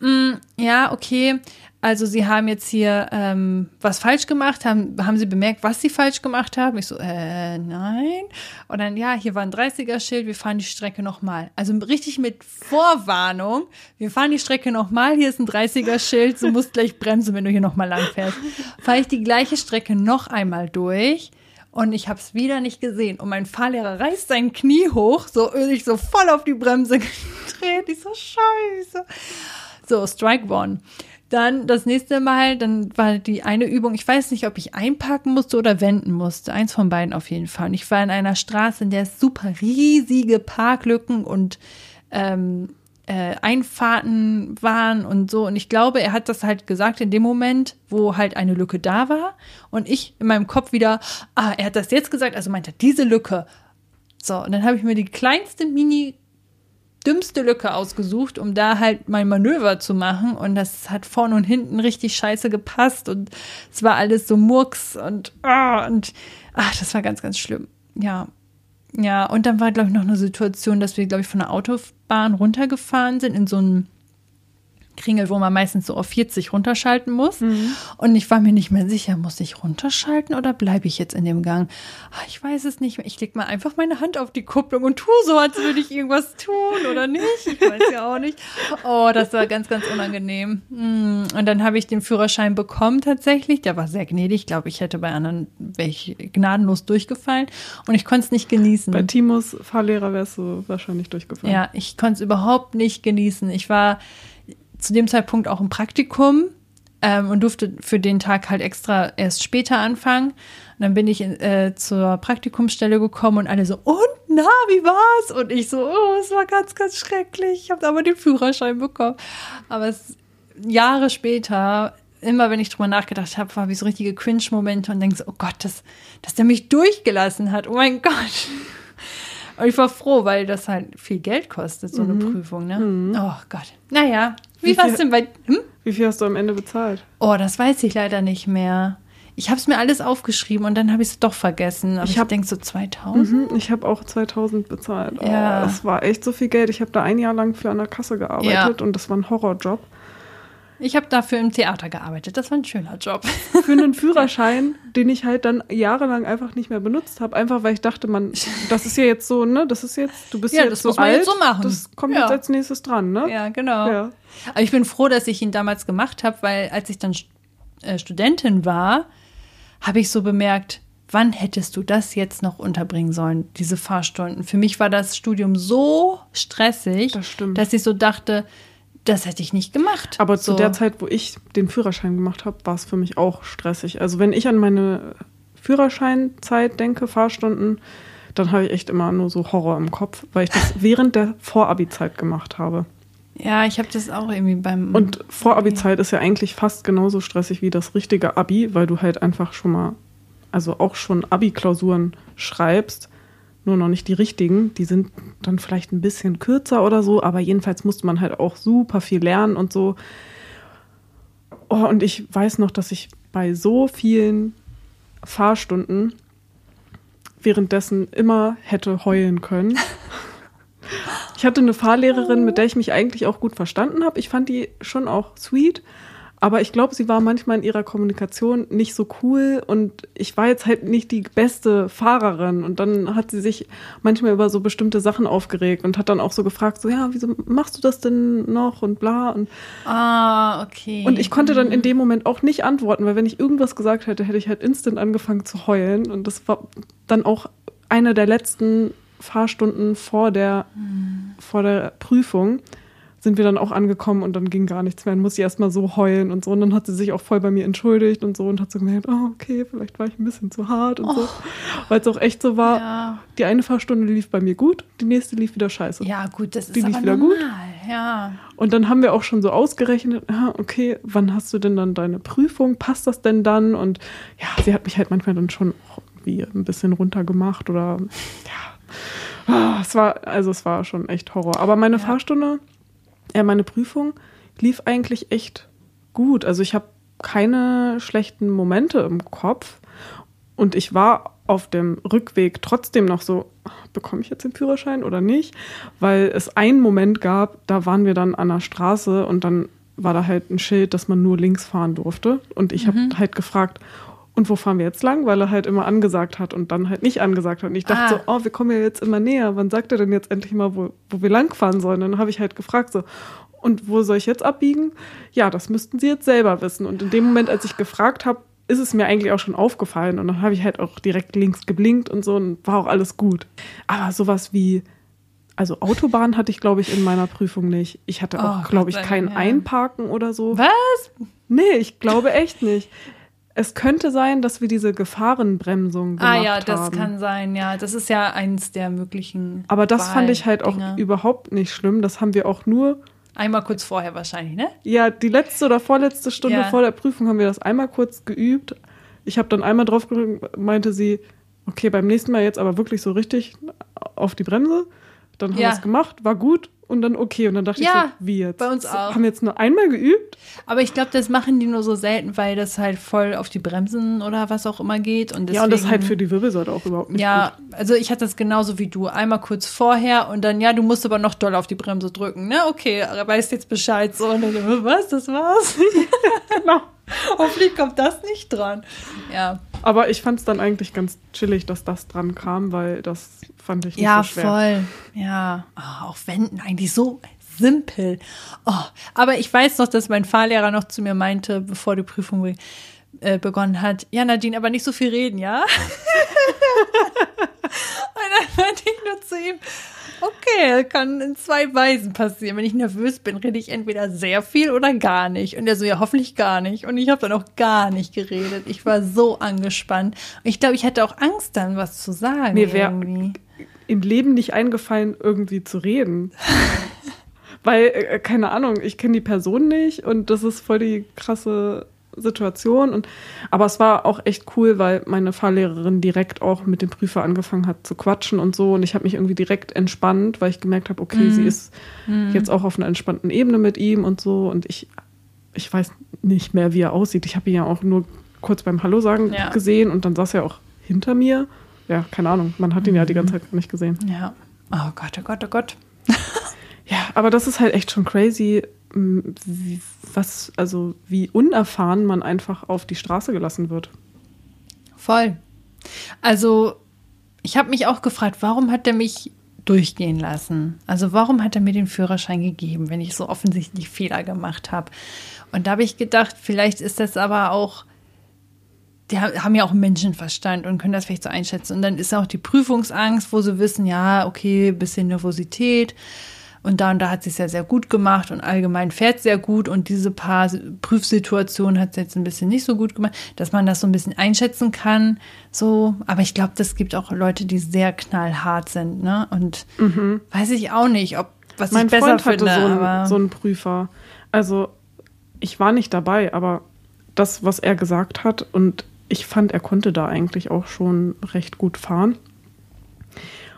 mm, ja, okay, also Sie haben jetzt hier ähm, was falsch gemacht, haben, haben Sie bemerkt, was Sie falsch gemacht haben? Ich so, äh, nein. Und dann, ja, hier war ein 30er-Schild, wir fahren die Strecke nochmal. Also richtig mit Vorwarnung, wir fahren die Strecke nochmal, hier ist ein 30er-Schild, du musst gleich bremsen, wenn du hier nochmal lang fährst. Fahre ich die gleiche Strecke noch einmal durch und ich habe es wieder nicht gesehen. Und mein Fahrlehrer reißt sein Knie hoch, so ich so voll auf die Bremse gedreht. Ich so, scheiße. So, Strike One. Dann das nächste Mal, dann war die eine Übung, ich weiß nicht, ob ich einpacken musste oder wenden musste. Eins von beiden auf jeden Fall. Und ich war in einer Straße, in der es super riesige Parklücken und ähm, äh, Einfahrten waren und so. Und ich glaube, er hat das halt gesagt in dem Moment, wo halt eine Lücke da war. Und ich in meinem Kopf wieder, ah, er hat das jetzt gesagt, also meint er diese Lücke. So, und dann habe ich mir die kleinste Mini dümmste Lücke ausgesucht, um da halt mein Manöver zu machen. Und das hat vorne und hinten richtig scheiße gepasst. Und es war alles so Murks und, ah, und ach, das war ganz, ganz schlimm. Ja. Ja, und dann war, glaube ich, noch eine Situation, dass wir, glaube ich, von der Autobahn runtergefahren sind in so einem Kringel, wo man meistens so auf 40 runterschalten muss. Mhm. Und ich war mir nicht mehr sicher, muss ich runterschalten oder bleibe ich jetzt in dem Gang? Ach, ich weiß es nicht mehr. Ich leg mal einfach meine Hand auf die Kupplung und tue so, als würde ich irgendwas tun oder nicht. Ich weiß ja auch nicht. Oh, das war ganz, ganz unangenehm. Mm, und dann habe ich den Führerschein bekommen tatsächlich. Der war sehr gnädig. Ich glaube, ich hätte bei anderen wäre ich gnadenlos durchgefallen. Und ich konnte es nicht genießen. Bei Timos Fahrlehrer wärst du wahrscheinlich durchgefallen. Ja, ich konnte es überhaupt nicht genießen. Ich war zu dem Zeitpunkt auch ein Praktikum ähm, und durfte für den Tag halt extra erst später anfangen. Und dann bin ich in, äh, zur Praktikumsstelle gekommen und alle so, und na, wie war's? Und ich so, oh, es war ganz, ganz schrecklich. Ich habe aber den Führerschein bekommen. Aber es, Jahre später, immer wenn ich drüber nachgedacht habe, war wie so richtige Cringe-Momente und denke so, oh Gott, dass, dass der mich durchgelassen hat. Oh mein Gott. Und ich war froh, weil das halt viel Geld kostet, so eine mhm. Prüfung, ne? Mhm. Oh Gott. Naja, wie, war es denn bei. Hm? Wie viel hast du am Ende bezahlt? Oh, das weiß ich leider nicht mehr. Ich habe es mir alles aufgeschrieben und dann habe ich es doch vergessen. Aber ich, ich denke so 2000. Mhm, ich habe auch 2000 bezahlt. Oh, ja. Das war echt so viel Geld. Ich habe da ein Jahr lang für eine Kasse gearbeitet ja. und das war ein Horrorjob. Ich habe dafür im Theater gearbeitet. Das war ein schöner Job. Für einen Führerschein, den ich halt dann jahrelang einfach nicht mehr benutzt habe, einfach weil ich dachte, man, das ist ja jetzt so, ne, das ist jetzt, du bist ja, jetzt so alt, jetzt so machen. das kommt ja. jetzt als nächstes dran, ne? Ja, genau. Ja. Aber ich bin froh, dass ich ihn damals gemacht habe, weil als ich dann äh, Studentin war, habe ich so bemerkt, wann hättest du das jetzt noch unterbringen sollen, diese Fahrstunden? Für mich war das Studium so stressig, Das dass ich so dachte, das hätte ich nicht gemacht. Aber so. zu der Zeit, wo ich den Führerschein gemacht habe, war es für mich auch stressig. Also wenn ich an meine Führerscheinzeit denke, Fahrstunden, dann habe ich echt immer nur so Horror im Kopf, weil ich das während der Vorabi-Zeit gemacht habe. Ja, ich habe das auch irgendwie beim. Und Vorabi-Zeit ist ja eigentlich fast genauso stressig wie das richtige Abi, weil du halt einfach schon mal, also auch schon Abi-Klausuren schreibst, nur noch nicht die richtigen. Die sind dann vielleicht ein bisschen kürzer oder so, aber jedenfalls musste man halt auch super viel lernen und so. Oh, und ich weiß noch, dass ich bei so vielen Fahrstunden währenddessen immer hätte heulen können. Ich hatte eine Fahrlehrerin, mit der ich mich eigentlich auch gut verstanden habe. Ich fand die schon auch sweet, aber ich glaube, sie war manchmal in ihrer Kommunikation nicht so cool und ich war jetzt halt nicht die beste Fahrerin. Und dann hat sie sich manchmal über so bestimmte Sachen aufgeregt und hat dann auch so gefragt, so ja, wieso machst du das denn noch und bla und ah, okay. und ich konnte dann in dem Moment auch nicht antworten, weil wenn ich irgendwas gesagt hätte, hätte ich halt instant angefangen zu heulen. Und das war dann auch eine der letzten Fahrstunden vor der, vor der Prüfung sind wir dann auch angekommen und dann ging gar nichts mehr. Dann musste ich erstmal so heulen und so. Und dann hat sie sich auch voll bei mir entschuldigt und so und hat so gemerkt, oh, okay, vielleicht war ich ein bisschen zu hart und so. Weil es auch echt so war, Ja. die eine Fahrstunde lief bei mir gut, die nächste lief wieder scheiße. Ja, gut, das ist Die lief aber wieder normal. gut. Ja. Und dann haben wir auch schon so ausgerechnet, okay, wann hast du denn dann deine Prüfung? Passt das denn dann? Und ja, sie hat mich halt manchmal dann schon irgendwie ein bisschen runtergemacht oder ja. Ah, Es war, also es war schon echt Horror. Aber meine Ja. Fahrstunde, ja, meine Prüfung lief eigentlich echt gut. Also ich habe keine schlechten Momente im Kopf. Und ich war auf dem Rückweg trotzdem noch so, bekomme ich jetzt den Führerschein oder nicht? Weil es einen Moment gab, da waren wir dann an der Straße und dann war da halt ein Schild, dass man nur links fahren durfte. Und ich habe halt gefragt, und wo fahren wir jetzt lang? Weil er halt immer angesagt hat und dann halt nicht angesagt hat. Und ich dachte Ah. so, oh, wir kommen ja jetzt immer näher. Wann sagt er denn jetzt endlich mal, wo, wo wir lang fahren sollen? Dann habe ich halt gefragt so, und wo soll ich jetzt abbiegen? Ja, das müssten Sie jetzt selber wissen. Und in dem Moment, als ich gefragt habe, ist es mir eigentlich auch schon aufgefallen. Und dann habe ich halt auch direkt links geblinkt und so und war auch alles gut. Aber sowas wie, also Autobahn hatte ich, glaube ich, in meiner Prüfung nicht. Ich hatte auch, Oh, glaube ich, kein ja. Einparken oder so. Was? Nee, ich glaube echt nicht. Es könnte sein, dass wir diese Gefahrenbremsung gemacht Ah ja, das haben. kann sein, ja. Das ist ja eins der möglichen. Aber das fand ich halt auch überhaupt nicht schlimm. Das haben wir auch nur, Einmal kurz vorher wahrscheinlich, ne? ja, die letzte oder vorletzte Stunde Ja. vor der Prüfung haben wir das einmal kurz geübt. Ich habe dann einmal drauf gedrückt, meinte sie, okay, beim nächsten Mal jetzt aber wirklich so richtig auf die Bremse. Dann haben Ja. wir es gemacht, war gut und dann okay. Und dann dachte Ja, ich so, wie jetzt? bei uns auch. Haben wir jetzt nur einmal geübt? Aber ich glaube, das machen die nur so selten, weil das halt voll auf die Bremsen oder was auch immer geht. Und deswegen, ja, und das halt für die Wirbelsäule auch überhaupt nicht Ja, gut. also ich hatte das genauso wie du. Einmal kurz vorher und dann, ja, du musst aber noch doll auf die Bremse drücken. Ne, okay, weißt jetzt Bescheid. So, und dann, was, das war's? Genau. Hoffentlich kommt das nicht dran. Ja, Aber ich fand es dann eigentlich ganz chillig, dass das dran kam, weil das fand ich nicht ja so schwer. voll. Ja, oh, auch wenn, eigentlich so simpel. Oh, aber ich weiß noch, dass mein Fahrlehrer noch zu mir meinte, bevor die Prüfung äh, begonnen hat, ja, Nadine, aber nicht so viel reden, ja? Und dann meinte ich nur zu ihm, okay, kann in zwei Weisen passieren. Wenn ich nervös bin, rede ich entweder sehr viel oder gar nicht. Und er so, ja, hoffentlich gar nicht. Und ich habe dann auch gar nicht geredet. Ich war so angespannt. Und ich glaube, ich hatte auch Angst, dann was zu sagen. Mir wär- irgendwie. Im Leben nicht eingefallen, irgendwie zu reden. weil, äh, keine Ahnung, ich kenne die Person nicht und das ist voll die krasse Situation. Und, aber es war auch echt cool, weil meine Fahrlehrerin direkt auch mit dem Prüfer angefangen hat zu quatschen und so. Und ich habe mich irgendwie direkt entspannt, weil ich gemerkt habe, okay, sie ist jetzt auch auf einer entspannten Ebene mit ihm und so. Und ich, ich weiß nicht mehr, wie er aussieht. Ich habe ihn ja auch nur kurz beim Hallo sagen Ja. gesehen und dann saß er auch hinter mir. Ja, keine Ahnung. Man hat ihn ja die ganze Zeit gar nicht gesehen. Ja. Oh Gott, oh Gott, oh Gott. Ja, aber das ist halt echt schon crazy, wie, was, also wie unerfahren man einfach auf die Straße gelassen wird. Voll. Also, ich habe mich auch gefragt, warum hat er mich durchgehen lassen? Also, warum hat er mir den Führerschein gegeben, wenn ich so offensichtlich Fehler gemacht habe? Und da habe ich gedacht, vielleicht ist das aber auch die haben ja auch Menschenverstand und können das vielleicht so einschätzen. Und dann ist auch die Prüfungsangst, wo sie wissen, ja, okay, bisschen Nervosität. Und da und da hat sie es ja sehr gut gemacht und allgemein fährt sehr gut. Und diese paar Prüfsituationen hat sie jetzt ein bisschen nicht so gut gemacht, dass man das so ein bisschen einschätzen kann. So, aber ich glaube, das gibt auch Leute, die sehr knallhart sind, ne? Und mhm. weiß ich auch nicht, ob was mein ich besser Freund finde. Hatte so, einen, so einen Prüfer. Also ich war nicht dabei, aber das, was er gesagt hat und ich fand, er konnte da eigentlich auch schon recht gut fahren.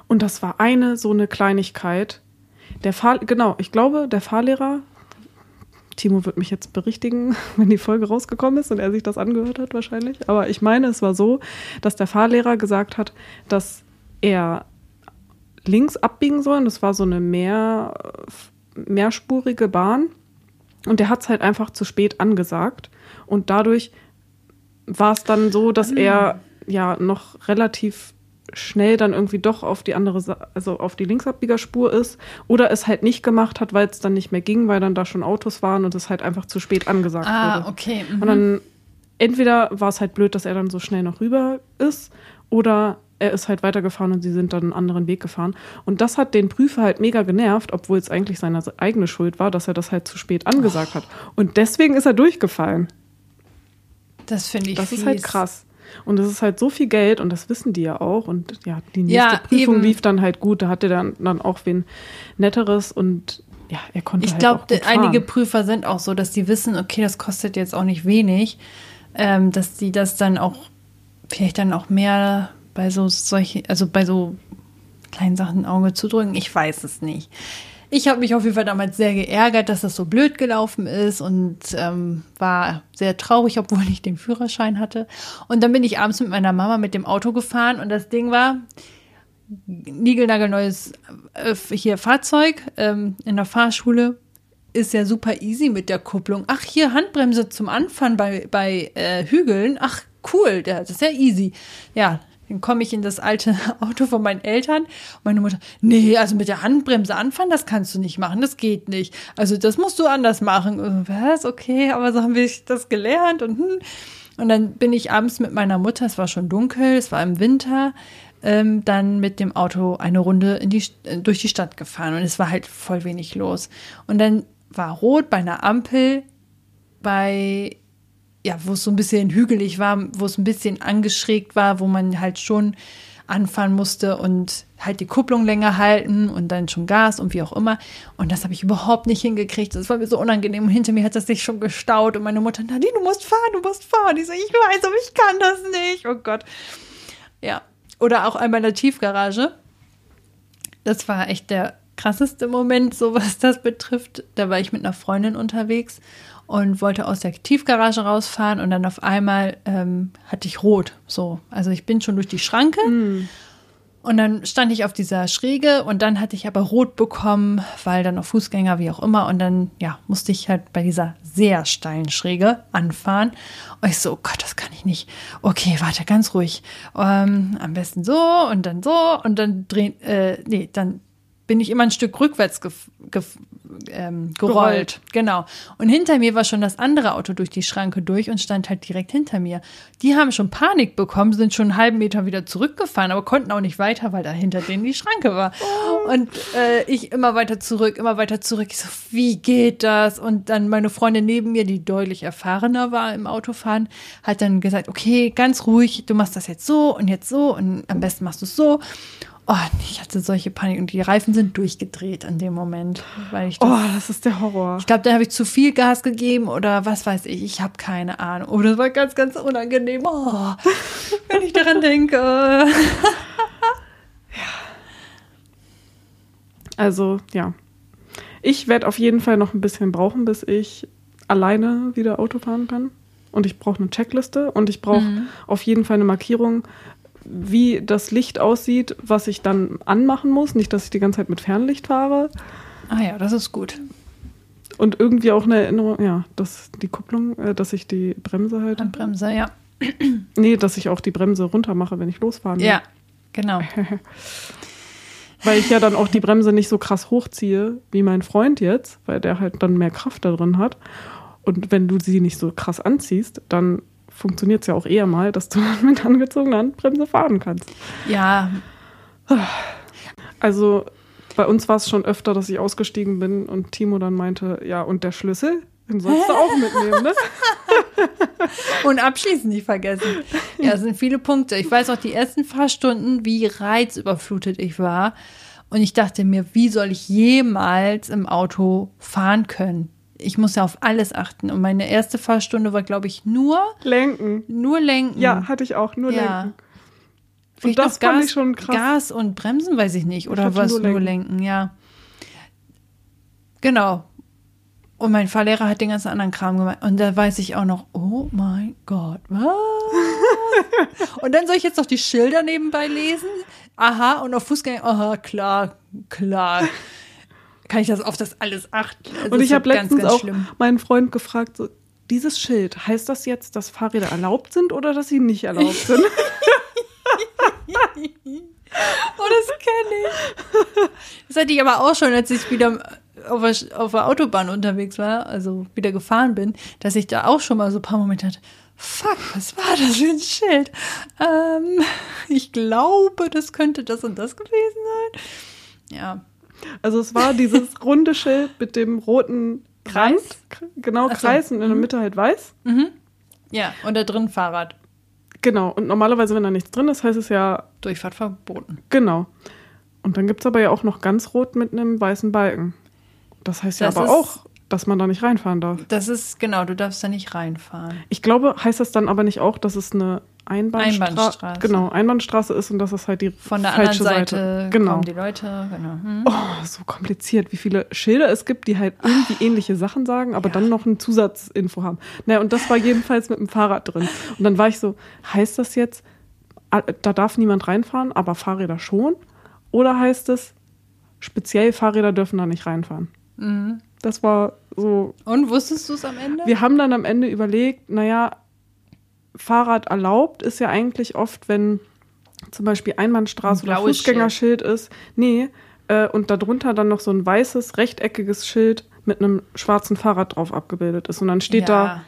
Und das war eine so eine Kleinigkeit. Der Fahr genau, ich glaube, der Fahrlehrer, Timo wird mich jetzt berichtigen, wenn die Folge rausgekommen ist und er sich das angehört hat wahrscheinlich. Aber ich meine, es war so, dass der Fahrlehrer gesagt hat, dass er links abbiegen soll. Und das war so eine mehr, mehrspurige Bahn. Und der hat es halt einfach zu spät angesagt. Und dadurch war es dann so, dass er ja noch relativ schnell dann irgendwie doch auf die andere, also auf die Linksabbiegerspur ist oder es halt nicht gemacht hat, weil es dann nicht mehr ging, weil dann da schon Autos waren und es halt einfach zu spät angesagt ah, wurde. okay. Mhm. Und dann entweder war es halt blöd, dass er dann so schnell noch rüber ist oder er ist halt weitergefahren und sie sind dann einen anderen Weg gefahren. Und das hat den Prüfer halt mega genervt, obwohl es eigentlich seine eigene Schuld war, dass er das halt zu spät angesagt oh. hat. Und deswegen ist er durchgefallen. Das finde ich Das fies. ist halt krass. Und das ist halt so viel Geld und das wissen die ja auch. Und ja, die nächste ja, Prüfung eben. lief dann halt gut. Da hatte dann, dann auch wen Netteres und ja, er konnte ich halt glaube, einige Prüfer sind auch so, dass die wissen, okay, das kostet jetzt auch nicht wenig, ähm, dass die das dann auch vielleicht dann auch mehr bei so solche, also bei so kleinen Sachen ein Auge zudrücken. Ich weiß es nicht. Ich habe mich auf jeden Fall damals sehr geärgert, dass das so blöd gelaufen ist und ähm, war sehr traurig, obwohl ich den Führerschein hatte. Und dann bin ich abends mit meiner Mama mit dem Auto gefahren und das Ding war niegelnagelneues äh, hier Fahrzeug ähm, in der Fahrschule. Ist ja super easy mit der Kupplung. Ach, hier Handbremse zum Anfahren bei, bei äh, Hügeln. Ach, cool, das ist ja easy. Ja, dann komme ich in das alte Auto von meinen Eltern. Meine Mutter, nee, also mit der Handbremse anfahren, das kannst du nicht machen, das geht nicht. Also das musst du anders machen. Was? Okay, aber so haben wir das gelernt und hm. Und dann bin ich abends mit meiner Mutter, es war schon dunkel, es war im Winter, ähm, dann mit dem Auto eine Runde die, durch die Stadt gefahren und es war halt voll wenig los. Und dann war rot bei einer Ampel bei ja, wo es so ein bisschen hügelig war, wo es ein bisschen angeschrägt war, wo man halt schon anfahren musste und halt die Kupplung länger halten und dann schon Gas und wie auch immer. Und das habe ich überhaupt nicht hingekriegt. Das war mir so unangenehm. Und hinter mir hat das sich schon gestaut. Und meine Mutter, Nadine, du musst fahren, du musst fahren. Ich so, ich weiß, aber ich kann das nicht. Oh Gott. Ja. Oder auch einmal in der Tiefgarage. Das war echt der krasseste Moment, so was das betrifft. Da war ich mit einer Freundin unterwegs und wollte aus der Tiefgarage rausfahren und dann auf einmal ähm, hatte ich rot. So, also ich bin schon durch die Schranke. Mm. Und dann stand ich auf dieser Schräge und dann hatte ich aber rot bekommen, weil dann auf Fußgänger, wie auch immer. Und dann, ja, musste ich halt bei dieser sehr steilen Schräge anfahren. Und ich so, oh Gott, das kann ich nicht. Okay, warte, ganz ruhig. Ähm, am besten so und dann so und dann drehen, äh, nee, dann bin ich immer ein Stück rückwärts gef gef ähm, gerollt. gerollt. Genau. Und hinter mir war schon das andere Auto durch die Schranke durch und stand halt direkt hinter mir. Die haben schon Panik bekommen, sind schon einen halben Meter wieder zurückgefahren, aber konnten auch nicht weiter, weil da hinter denen die Schranke war. Oh. Und äh, ich immer weiter zurück, immer weiter zurück. Ich so, wie geht das? Und dann meine Freundin neben mir, die deutlich erfahrener war im Autofahren, hat dann gesagt, okay, ganz ruhig, du machst das jetzt so und jetzt so und am besten machst du es so. Oh, ich hatte solche Panik und die Reifen sind durchgedreht an dem Moment, weil ich das, Oh, das ist der Horror. Ich glaube, da habe ich zu viel Gas gegeben oder was weiß ich, ich habe keine Ahnung. Oh, das war ganz ganz unangenehm. Oh, wenn ich daran denke. ja. Also, ja. Ich werde auf jeden Fall noch ein bisschen brauchen, bis ich alleine wieder Auto fahren kann. Und ich brauche eine Checkliste und ich brauche mhm. auf jeden Fall eine Markierung, wie das Licht aussieht, was ich dann anmachen muss. Nicht, dass ich die ganze Zeit mit Fernlicht fahre. Ah ja, das ist gut. Und irgendwie auch eine Erinnerung, ja, dass die Kupplung, äh, dass ich die Bremse halt. Bremse, ja. nee, dass ich auch die Bremse runter mache, wenn ich losfahren will. Ja, genau. weil ich ja dann auch die Bremse nicht so krass hochziehe wie mein Freund jetzt, weil der halt dann mehr Kraft da drin hat. Und wenn du sie nicht so krass anziehst, dann funktioniert es ja auch eher mal, dass du mit angezogener Handbremse fahren kannst. Ja. Also bei uns war es schon öfter, dass ich ausgestiegen bin und Timo dann meinte, ja, und der Schlüssel, den sollst du auch mitnehmen, ne? Und abschließend nicht vergessen. Ja, es sind viele Punkte. Ich weiß auch die ersten Fahrstunden, wie reizüberflutet ich war. Und ich dachte mir, wie soll ich jemals im Auto fahren können? Ich muss ja auf alles achten. Und meine erste Fahrstunde war, glaube ich, nur Lenken. Nur lenken. Ja, hatte ich auch, nur Ja. lenken. Vielleicht das noch Gas, fand ich schon krass. Gas und Bremsen, weiß ich nicht. Oder was nur nur lenken. ja. Genau. Und mein Fahrlehrer hat den ganzen anderen Kram gemacht. Und da weiß ich auch noch, oh mein Gott, was? und dann soll ich jetzt noch die Schilder nebenbei lesen? Aha, und auf Fußgänger, aha, klar, klar. Kann ich das auf das alles achten? Also Und ich habe letztens ganz auch schlimm. meinen Freund gefragt, so, dieses Schild, heißt das jetzt, dass Fahrräder erlaubt sind oder dass sie nicht erlaubt sind? Oh, das kenne ich. Das hatte ich aber auch schon, als ich wieder auf der, auf der Autobahn unterwegs war, also wieder gefahren bin, dass ich da auch schon mal so ein paar Momente hatte. Fuck, was war das für ein Schild? Ähm, ich glaube, das könnte das und das gewesen sein. Ja. Also es war dieses runde Schild mit dem roten Kreis? Rand, genau Ach so. Kreis und in der Mitte halt weiß. Ja, und da drin Fahrrad. Genau. Und normalerweise, wenn da nichts drin ist, heißt es ja Durchfahrt verboten. genau. Und dann gibt es aber ja auch noch ganz rot mit einem weißen Balken. Das heißt ja Das aber ist- auch, dass man da nicht reinfahren darf. Das ist, genau, du darfst da nicht reinfahren. Ich glaube, heißt das dann aber nicht auch, dass es eine Einbahnstraße, Einbahnstraße. genau, Einbahnstraße ist und dass es halt die Von der anderen falsche Seite, Seite. Genau. kommen die Leute. Genau. Hm. Oh, so kompliziert, wie viele Schilder es gibt, die halt irgendwie ähnliche Sachen sagen, aber Ja. dann noch eine Zusatzinfo haben. Naja, und das war jedenfalls mit dem Fahrrad drin. Und dann war ich so, heißt das jetzt, ah, da darf niemand reinfahren, aber Fahrräder schon? Oder heißt es, speziell Fahrräder dürfen da nicht reinfahren? Mhm. Das war so, Und wusstest du es am Ende? wir haben dann am Ende überlegt, naja, Fahrrad erlaubt ist ja eigentlich oft, wenn zum Beispiel Einbahnstraße Ein oder Fußgängerschild ist. Nee, äh, und darunter dann noch so ein weißes, rechteckiges Schild mit einem schwarzen Fahrrad drauf abgebildet ist. Und dann steht da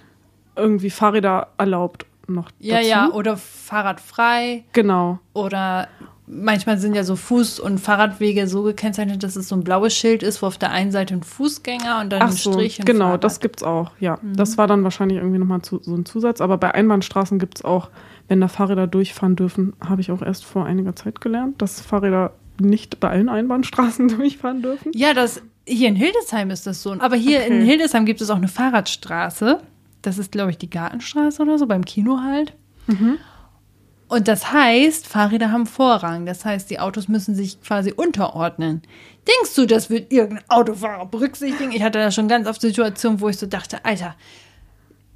irgendwie Fahrräder erlaubt noch Ja, dazu. ja, oder fahrradfrei Genau. oder manchmal sind ja so Fuß- und Fahrradwege so gekennzeichnet, dass es so ein blaues Schild ist, wo auf der einen Seite ein Fußgänger und dann Ach ein so, Strich. ein genau, Fahrrad. Mhm. das gibt's auch, ja. Das war dann wahrscheinlich irgendwie nochmal zu, so ein Zusatz. Aber bei Einbahnstraßen gibt's auch, wenn da Fahrräder durchfahren dürfen, habe ich auch erst vor einiger Zeit gelernt, dass Fahrräder nicht bei allen Einbahnstraßen durchfahren dürfen. Ja, das hier in Hildesheim ist das so. Aber hier in Okay. Hildesheim gibt es auch eine Fahrradstraße. Das ist, glaube ich, die Gartenstraße oder so, beim Kino halt. Mhm. Und das heißt, Fahrräder haben Vorrang. Das heißt, die Autos müssen sich quasi unterordnen. Denkst du, das wird irgendein Autofahrer berücksichtigen? Ich hatte da schon ganz oft Situationen, wo ich so dachte, Alter,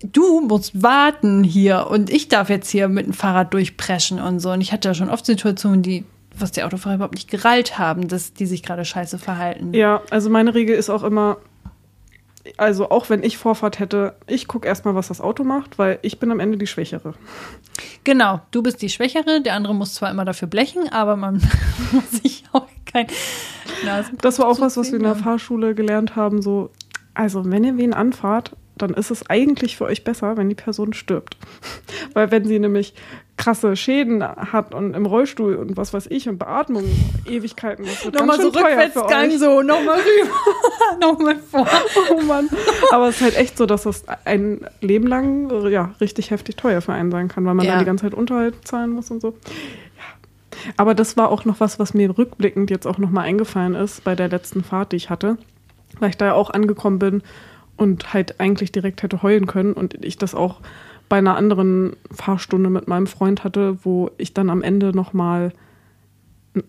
du musst warten hier und ich darf jetzt hier mit dem Fahrrad durchpreschen und so. Und ich hatte da schon oft Situationen, die, was die Autofahrer überhaupt nicht gerallt haben, dass die sich gerade scheiße verhalten. Ja, also meine Regel ist auch immer, also auch wenn ich Vorfahrt hätte, ich gucke erstmal, was das Auto macht, weil ich bin am Ende die Schwächere. Genau, du bist die Schwächere, der andere muss zwar immer dafür blechen, aber man muss sich auch kein Das war auch was, was wir in der. Fahrschule gelernt haben, so, also wenn ihr wen anfahrt, dann ist es eigentlich für euch besser, wenn die Person stirbt. Weil wenn sie nämlich krasse Schäden hat und im Rollstuhl und was weiß ich und Beatmung Ewigkeiten, das wird Nochmal so Rückwärtsgang, so, nochmal rüber, nochmal vor. Oh Mann. Aber es ist halt echt so, dass das ein Leben lang ja, richtig heftig teuer für einen sein kann, weil man Ja. dann die ganze Zeit Unterhalt zahlen muss und so. Ja. Aber das war auch noch was, was mir rückblickend jetzt auch nochmal eingefallen ist bei der letzten Fahrt, die ich hatte, weil ich da ja auch angekommen bin und halt eigentlich direkt hätte heulen können und ich das auch bei einer anderen Fahrstunde mit meinem Freund hatte, wo ich dann am Ende nochmal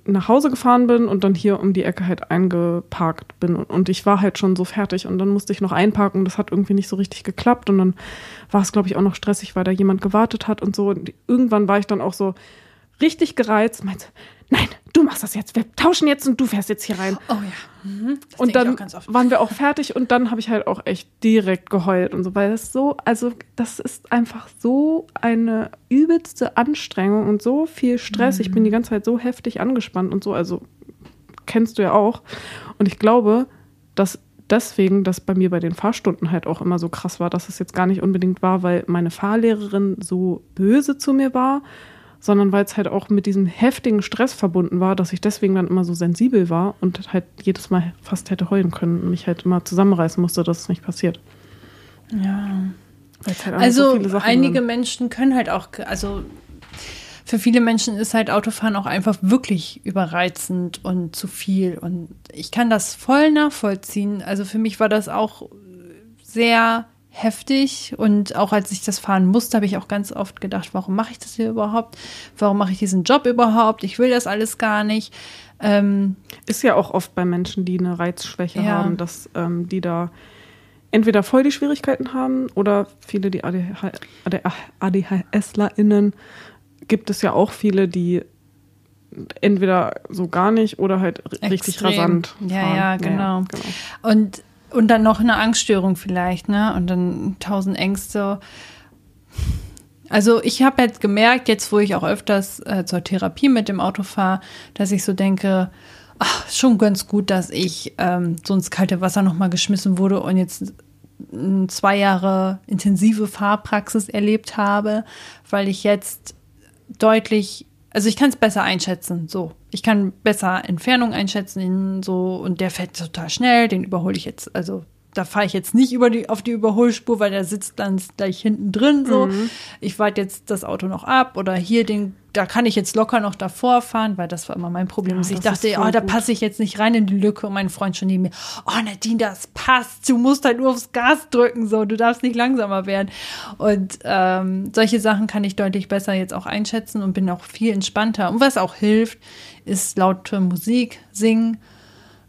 nach Hause gefahren bin und dann hier um die Ecke halt eingeparkt bin. Und, ich war halt schon so fertig und dann musste ich noch einparken. Das hat irgendwie nicht so richtig geklappt. Und dann war es, glaube ich, auch noch stressig, weil da jemand gewartet hat und so. Und irgendwann war ich dann auch so richtig gereizt, meinte, nein, du machst das jetzt, wir tauschen jetzt und du fährst jetzt hier rein. Oh ja. Mhm. Das und dann waren wir auch fertig und dann habe ich halt auch echt direkt geheult und so, weil das so, also das ist einfach so eine übelste Anstrengung und so viel Stress. Ich bin Mhm. die ganze Zeit so heftig angespannt und so, also kennst du ja auch. Und ich glaube, dass deswegen, dass bei mir bei den Fahrstunden halt auch immer so krass war, dass es jetzt gar nicht unbedingt war, weil meine Fahrlehrerin so böse zu mir war, sondern weil es halt auch mit diesem heftigen Stress verbunden war, dass ich deswegen dann immer so sensibel war und halt jedes Mal fast hätte heulen können und mich halt immer zusammenreißen musste, dass es nicht passiert. Ja. Halt also so einige sind. Menschen können halt auch, also für viele Menschen ist halt Autofahren auch einfach wirklich überreizend und zu viel. Und ich kann das voll nachvollziehen. Also für mich war das auch sehr heftig und auch als ich das fahren musste, habe ich auch ganz oft gedacht, warum mache ich das hier überhaupt? Warum mache ich diesen Job überhaupt? Ich will das alles gar nicht. Ähm, ist ja auch oft bei Menschen, die eine Reizschwäche ja. haben, dass ähm, die da entweder voll die Schwierigkeiten haben oder viele, die ADHSlerInnen gibt es ja auch viele, die entweder so gar nicht oder halt Extrem. richtig rasant. Fahren. Ja, ja, genau. Ja, genau. Und, und dann noch eine Angststörung vielleicht, ne? Und dann tausend Ängste. Also ich habe jetzt gemerkt, jetzt wo ich auch öfters äh, zur Therapie mit dem Auto fahre, dass ich so denke, ach, schon ganz gut, dass ich ähm, so ins kalte Wasser nochmal geschmissen wurde und jetzt zwei Jahre intensive Fahrpraxis erlebt habe, weil ich jetzt deutlich, also ich kann es besser einschätzen, so. Ich kann besser Entfernung einschätzen, so, und der fährt total schnell, den überhole ich jetzt, also da fahre ich jetzt nicht über die, auf die Überholspur, weil der sitzt dann gleich hinten drin. So, mhm. ich warte jetzt das Auto noch ab oder hier den, da kann ich jetzt locker noch davor fahren, weil das war immer mein Problem. Ja, ich dachte, oh, da passe ich jetzt nicht rein in die Lücke und mein Freund schon neben mir, oh Nadine, das passt, du musst halt nur aufs Gas drücken, so, du darfst nicht langsamer werden. Und ähm, solche Sachen kann ich deutlich besser jetzt auch einschätzen und bin auch viel entspannter. Und was auch hilft, ist laute Musik, singen.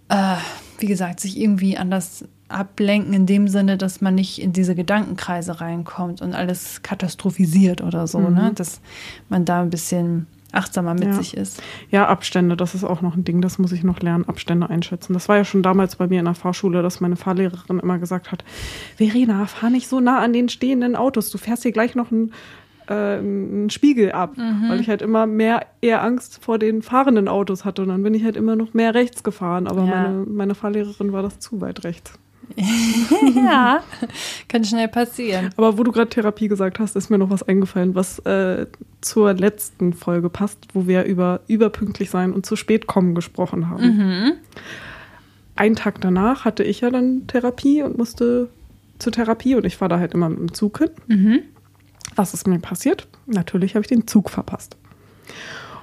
Äh, wie gesagt, sich irgendwie anders ablenken in dem Sinne, dass man nicht in diese Gedankenkreise reinkommt und alles katastrophisiert oder so, ne? mhm. ne? Dass man da ein bisschen achtsamer mit ja. sich ist. Ja, Abstände, das ist auch noch ein Ding, das muss ich noch lernen, Abstände einschätzen. Das war ja schon damals bei mir in der Fahrschule, dass meine Fahrlehrerin immer gesagt hat, Verena, fahr nicht so nah an den stehenden Autos, du fährst hier gleich noch ein äh, einen Spiegel ab, mhm. weil ich halt immer mehr eher Angst vor den fahrenden Autos hatte und dann bin ich halt immer noch mehr rechts gefahren, aber ja. meine, meine Fahrlehrerin war das zu weit rechts. Ja, kann schnell passieren. Aber wo du gerade Therapie gesagt hast, ist mir noch was eingefallen, was äh, zur letzten Folge passt, wo wir über überpünktlich sein und zu spät kommen gesprochen haben. Mhm. Einen Tag danach hatte ich ja dann Therapie und musste zur Therapie und ich war da halt immer mit dem Zug hin. Mhm. Was ist mir passiert? Natürlich habe ich den Zug verpasst.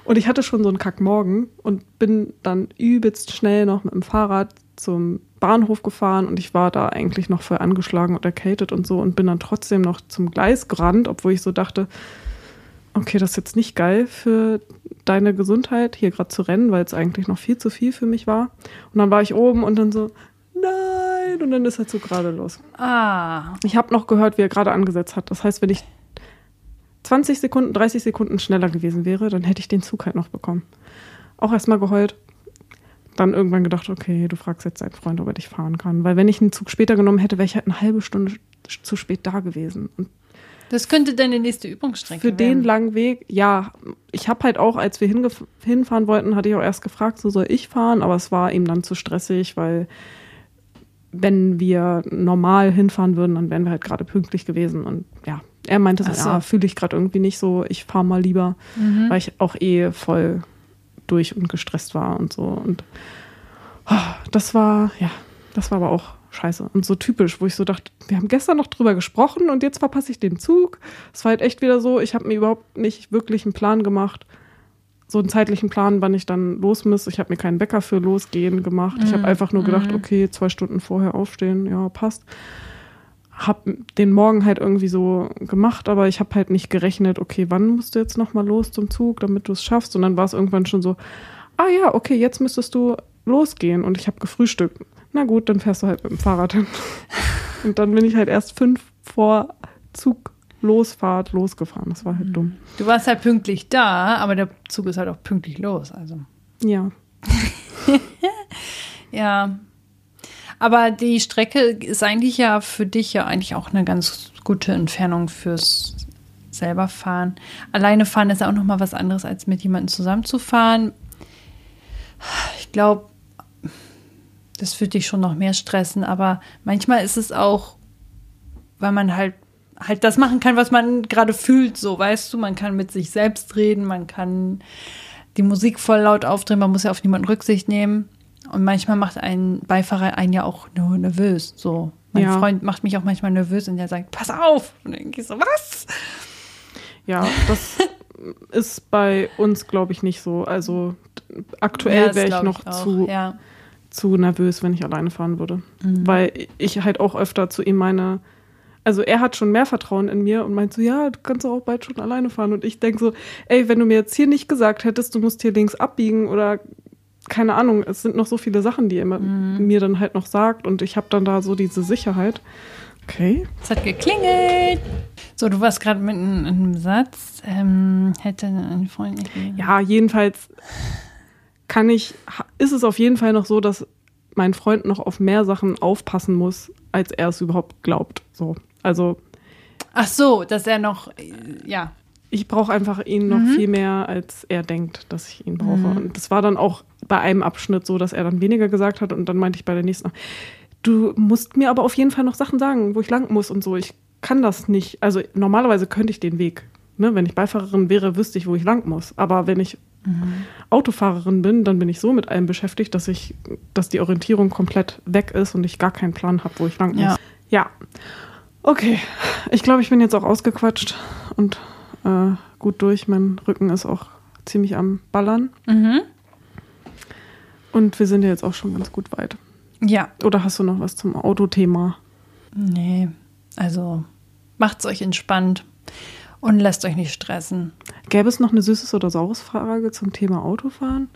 Und ich hatte schon so einen Kackmorgen und bin dann übelst schnell noch mit dem Fahrrad zum Bahnhof gefahren und ich war da eigentlich noch voll angeschlagen und erkältet und so und bin dann trotzdem noch zum Gleis gerannt, obwohl ich so dachte, okay, das ist jetzt nicht geil für deine Gesundheit, hier gerade zu rennen, weil es eigentlich noch viel zu viel für mich war. Und dann war ich oben und dann so, nein, und dann ist er so gerade los. Ah. Ich habe noch gehört, wie er gerade angesetzt hat. Das heißt, wenn ich 20 Sekunden, 30 Sekunden schneller gewesen wäre, dann hätte ich den Zug halt noch bekommen. Auch erstmal geheult, dann irgendwann gedacht, okay, du fragst jetzt deinen Freund, ob er dich fahren kann. Weil wenn ich einen Zug später genommen hätte, wäre ich halt eine halbe Stunde zu spät da gewesen. Und das könnte deine nächste Übungsstrecke Für werden. den langen Weg, ja. Ich habe halt auch, als wir hinfahren wollten, hatte ich auch erst gefragt, so soll ich fahren, aber es war ihm dann zu stressig, weil wenn wir normal hinfahren würden, dann wären wir halt gerade pünktlich gewesen. Und ja, er meinte so, so. ja, fühle ich gerade irgendwie nicht so, ich fahre mal lieber, mhm. weil ich auch eh voll durch und gestresst war und so. Und oh, das war, ja, das war aber auch scheiße und so typisch, wo ich so dachte, wir haben gestern noch drüber gesprochen und jetzt verpasse ich den Zug. Es war halt echt wieder so, ich habe mir überhaupt nicht wirklich einen Plan gemacht. So einen zeitlichen Plan, wann ich dann los muss. Ich habe mir keinen Wecker für losgehen gemacht. Ich habe mhm. einfach nur gedacht, mhm. okay, zwei Stunden vorher aufstehen, ja, passt habe den Morgen halt irgendwie so gemacht, aber ich habe halt nicht gerechnet, okay, wann musst du jetzt nochmal los zum Zug, damit du es schaffst. Und dann war es irgendwann schon so, ah ja, okay, jetzt müsstest du losgehen. Und ich habe gefrühstückt. Na gut, dann fährst du halt mit dem Fahrrad hin. Und dann bin ich halt erst fünf vor Zug Losfahrt losgefahren. Das war halt dumm. Du warst halt pünktlich da, aber der Zug ist halt auch pünktlich los. Also. Ja. ja, aber die Strecke ist eigentlich ja für dich ja eigentlich auch eine ganz gute Entfernung fürs selber fahren. Alleine fahren ist ja auch noch mal was anderes, als mit jemandem zusammenzufahren. Ich glaube, Das würde dich schon noch mehr stressen, aber manchmal ist es auch, weil man halt halt das machen kann, was man gerade fühlt, so weißt du, man kann mit sich selbst reden, man kann die Musik voll laut aufdrehen, man muss ja auf niemanden Rücksicht nehmen. Und manchmal macht ein Beifahrer einen ja auch nur nervös. So. Mein Ja. Freund macht mich auch manchmal nervös und der sagt, pass auf. Und dann denke ich so, was? Ja, das ist bei uns, glaube ich, nicht so. Also Ja, aktuell das wäre ich noch auch. zu, Ja. zu nervös, wenn ich alleine fahren würde. Mhm. Weil ich halt auch öfter zu ihm meine, also er hat schon mehr Vertrauen in mir und meint so, ja, du kannst auch bald schon alleine fahren. Und ich denke so, ey, wenn du mir jetzt hier nicht gesagt hättest, du musst hier links abbiegen oder keine Ahnung, es sind noch so viele Sachen, die er Mhm. mir dann halt noch sagt und ich habe dann da so diese Sicherheit. Okay. Es hat geklingelt. So, du warst gerade mitten in einem Satz. Ähm, hätte ein Freund nicht. Ja, jedenfalls kann ich, ist es auf jeden Fall noch so, dass mein Freund noch auf mehr Sachen aufpassen muss, als er es überhaupt glaubt. So. Also Ach so, dass er noch, äh, ja. Ich brauche einfach ihn noch viel mehr, als er denkt, dass ich ihn brauche. Und das war dann auch bei einem Abschnitt so, dass er dann weniger gesagt hat und dann meinte ich bei der nächsten, du musst mir aber auf jeden Fall noch Sachen sagen, wo ich lang muss und so. Ich kann das nicht. Also normalerweise könnte ich den Weg. Ne? Wenn ich Beifahrerin wäre, wüsste ich, wo ich lang muss. Aber wenn ich Autofahrerin bin, dann bin ich so mit allem beschäftigt, dass ich, dass die Orientierung komplett weg ist und ich gar keinen Plan habe, wo ich lang muss. Ja. ja. Okay. Ich glaube, ich bin jetzt auch ausgequatscht und äh, gut durch. Mein Rücken ist auch ziemlich am Ballern. Mhm. Und wir sind ja jetzt auch schon ganz gut weit. Ja. Oder hast du noch was zum Autothema? Nee, also macht's euch entspannt und lasst euch nicht stressen. Gäbe es noch eine süßes oder saures Frage zum Thema Autofahren?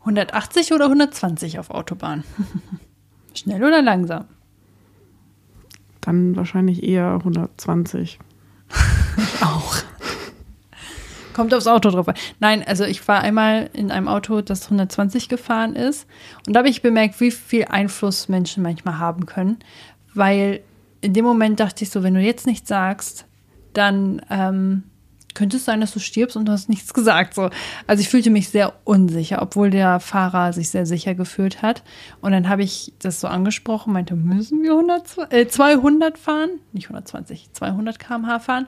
180 oder 120 auf Autobahn? Schnell oder langsam? Dann wahrscheinlich eher 120. Auch. Kommt aufs Auto drauf an. Nein, also ich war einmal in einem Auto, das 120 gefahren ist. Und da habe ich bemerkt, wie viel Einfluss Menschen manchmal haben können. Weil in dem Moment dachte ich so, wenn du jetzt nichts sagst, dann ähm, könnte es sein, dass du stirbst und du hast nichts gesagt. So. Also ich fühlte mich sehr unsicher, obwohl der Fahrer sich sehr sicher gefühlt hat. Und dann habe ich das so angesprochen, meinte, müssen wir 100, äh, 200 fahren? Nicht 120, 200 km/h fahren.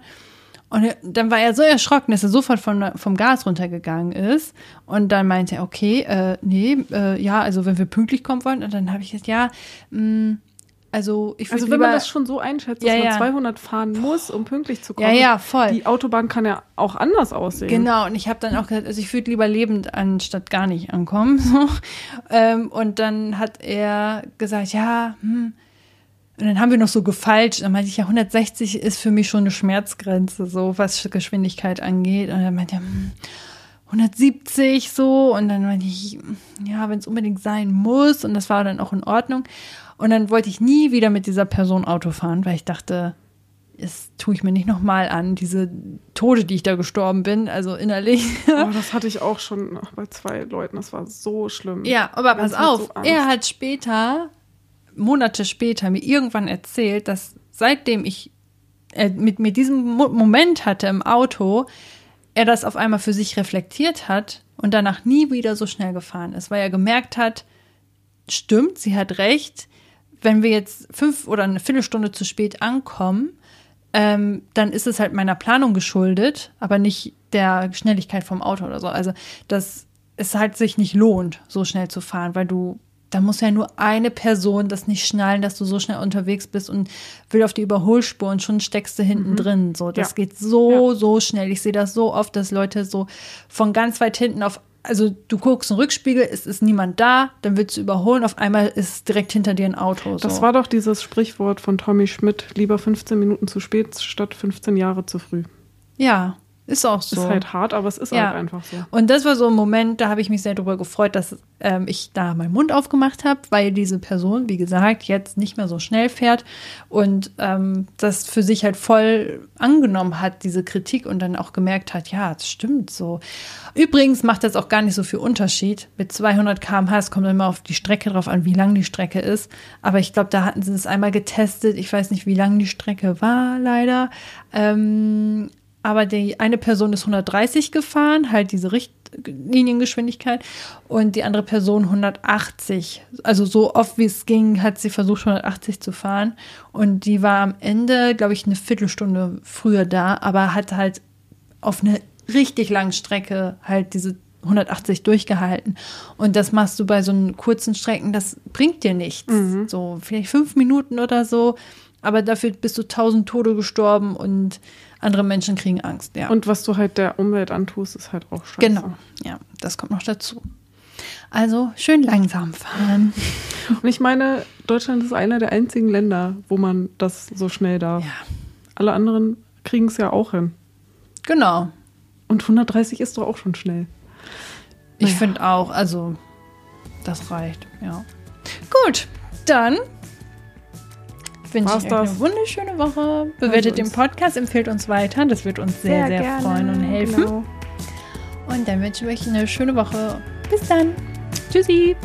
Und dann war er so erschrocken, dass er sofort von, vom Gas runtergegangen ist. Und dann meinte er, okay, äh, nee, äh, ja, also wenn wir pünktlich kommen wollen. Und dann habe ich gesagt, ja, mh, also ich Also würde wenn man lieber- das schon so einschätzt, Ja, dass man ja. 200 fahren muss, um pünktlich zu kommen. Ja, ja, voll. Die Autobahn kann ja auch anders aussehen. Genau, und ich habe dann auch gesagt, also ich würde lieber lebend anstatt gar nicht ankommen. So. Ähm, und dann hat er gesagt, ja, hm. Und dann haben wir noch so gefalscht. Dann meinte ich, ja, 160 ist für mich schon eine Schmerzgrenze, so was Geschwindigkeit angeht. Und dann meinte er, hm, 170 so. Und dann meinte ich, ja, wenn es unbedingt sein muss. Und das war dann auch in Ordnung. Und dann wollte ich nie wieder mit dieser Person Auto fahren, weil ich dachte, das tue ich mir nicht nochmal an, diese Tode, die ich da gestorben bin, also innerlich. Oh, das hatte ich auch schon bei zwei Leuten. Das war so schlimm. Ja, aber Ganz pass auf, so er hat später, Monate später, mir irgendwann erzählt, dass seitdem ich äh, mit mir diesen Mo Moment hatte im Auto, er das auf einmal für sich reflektiert hat und danach nie wieder so schnell gefahren ist, weil er gemerkt hat, stimmt, sie hat recht, wenn wir jetzt fünf oder eine Viertelstunde zu spät ankommen, ähm, dann ist es halt meiner Planung geschuldet, aber nicht der Schnelligkeit vom Auto oder so. Also, dass es halt sich nicht lohnt, so schnell zu fahren, weil du, da muss ja nur eine Person das nicht schnallen, dass du so schnell unterwegs bist und will auf die Überholspur und schon steckst du hinten drin. So, das Ja. geht so, Ja. so schnell. Ich sehe das so oft, dass Leute so von ganz weit hinten auf also du guckst im Rückspiegel, es ist niemand da, dann willst du überholen, auf einmal ist direkt hinter dir ein Auto. So. Das war doch dieses Sprichwort von Tommy Schmidt, lieber 15 Minuten zu spät statt 15 Jahre zu früh. ja, ist auch so. Ist halt hart, aber es ist Ja. halt einfach so. Und das war so ein Moment, da habe ich mich sehr darüber gefreut, dass ähm, ich da meinen Mund aufgemacht habe, weil diese Person, wie gesagt, jetzt nicht mehr so schnell fährt und ähm, das für sich halt voll angenommen hat, diese Kritik und dann auch gemerkt hat, ja, das stimmt so. Übrigens macht das auch gar nicht so viel Unterschied. Mit 200 km/h, es kommt immer auf die Strecke drauf an, wie lang die Strecke ist. Aber ich glaube, da hatten sie es einmal getestet. Ich weiß nicht, wie lang die Strecke war, leider. Ähm, aber die eine Person ist 130 gefahren, halt diese Richt Liniengeschwindigkeit und die andere Person 180. Also so oft wie es ging, hat sie versucht 180 zu fahren und die war am Ende, glaube ich, eine Viertelstunde früher da, aber hat halt auf eine richtig langen Strecke halt diese 180 durchgehalten. Und das machst du bei so kurzen Strecken, das bringt dir nichts. Mhm. So vielleicht fünf Minuten oder so, aber dafür bist du tausend Tode gestorben und andere Menschen kriegen Angst, ja. Und was du halt der Umwelt antust, ist halt auch scheiße. Genau, ja, das kommt noch dazu. Also schön langsam fahren. Und ich meine, Deutschland ist einer der einzigen Länder, wo man das so schnell darf. Ja. Alle anderen kriegen es ja auch hin. Genau. Und 130 ist doch auch schon schnell. Ich naja. finde auch, also das reicht, ja. Gut, dann wünsche ich euch eine wunderschöne Woche. Bewertet den Podcast, empfehlt uns weiter. Das wird uns sehr, sehr, sehr freuen und helfen. Genau. Und dann wünsche ich euch eine schöne Woche. Bis dann. Tschüssi.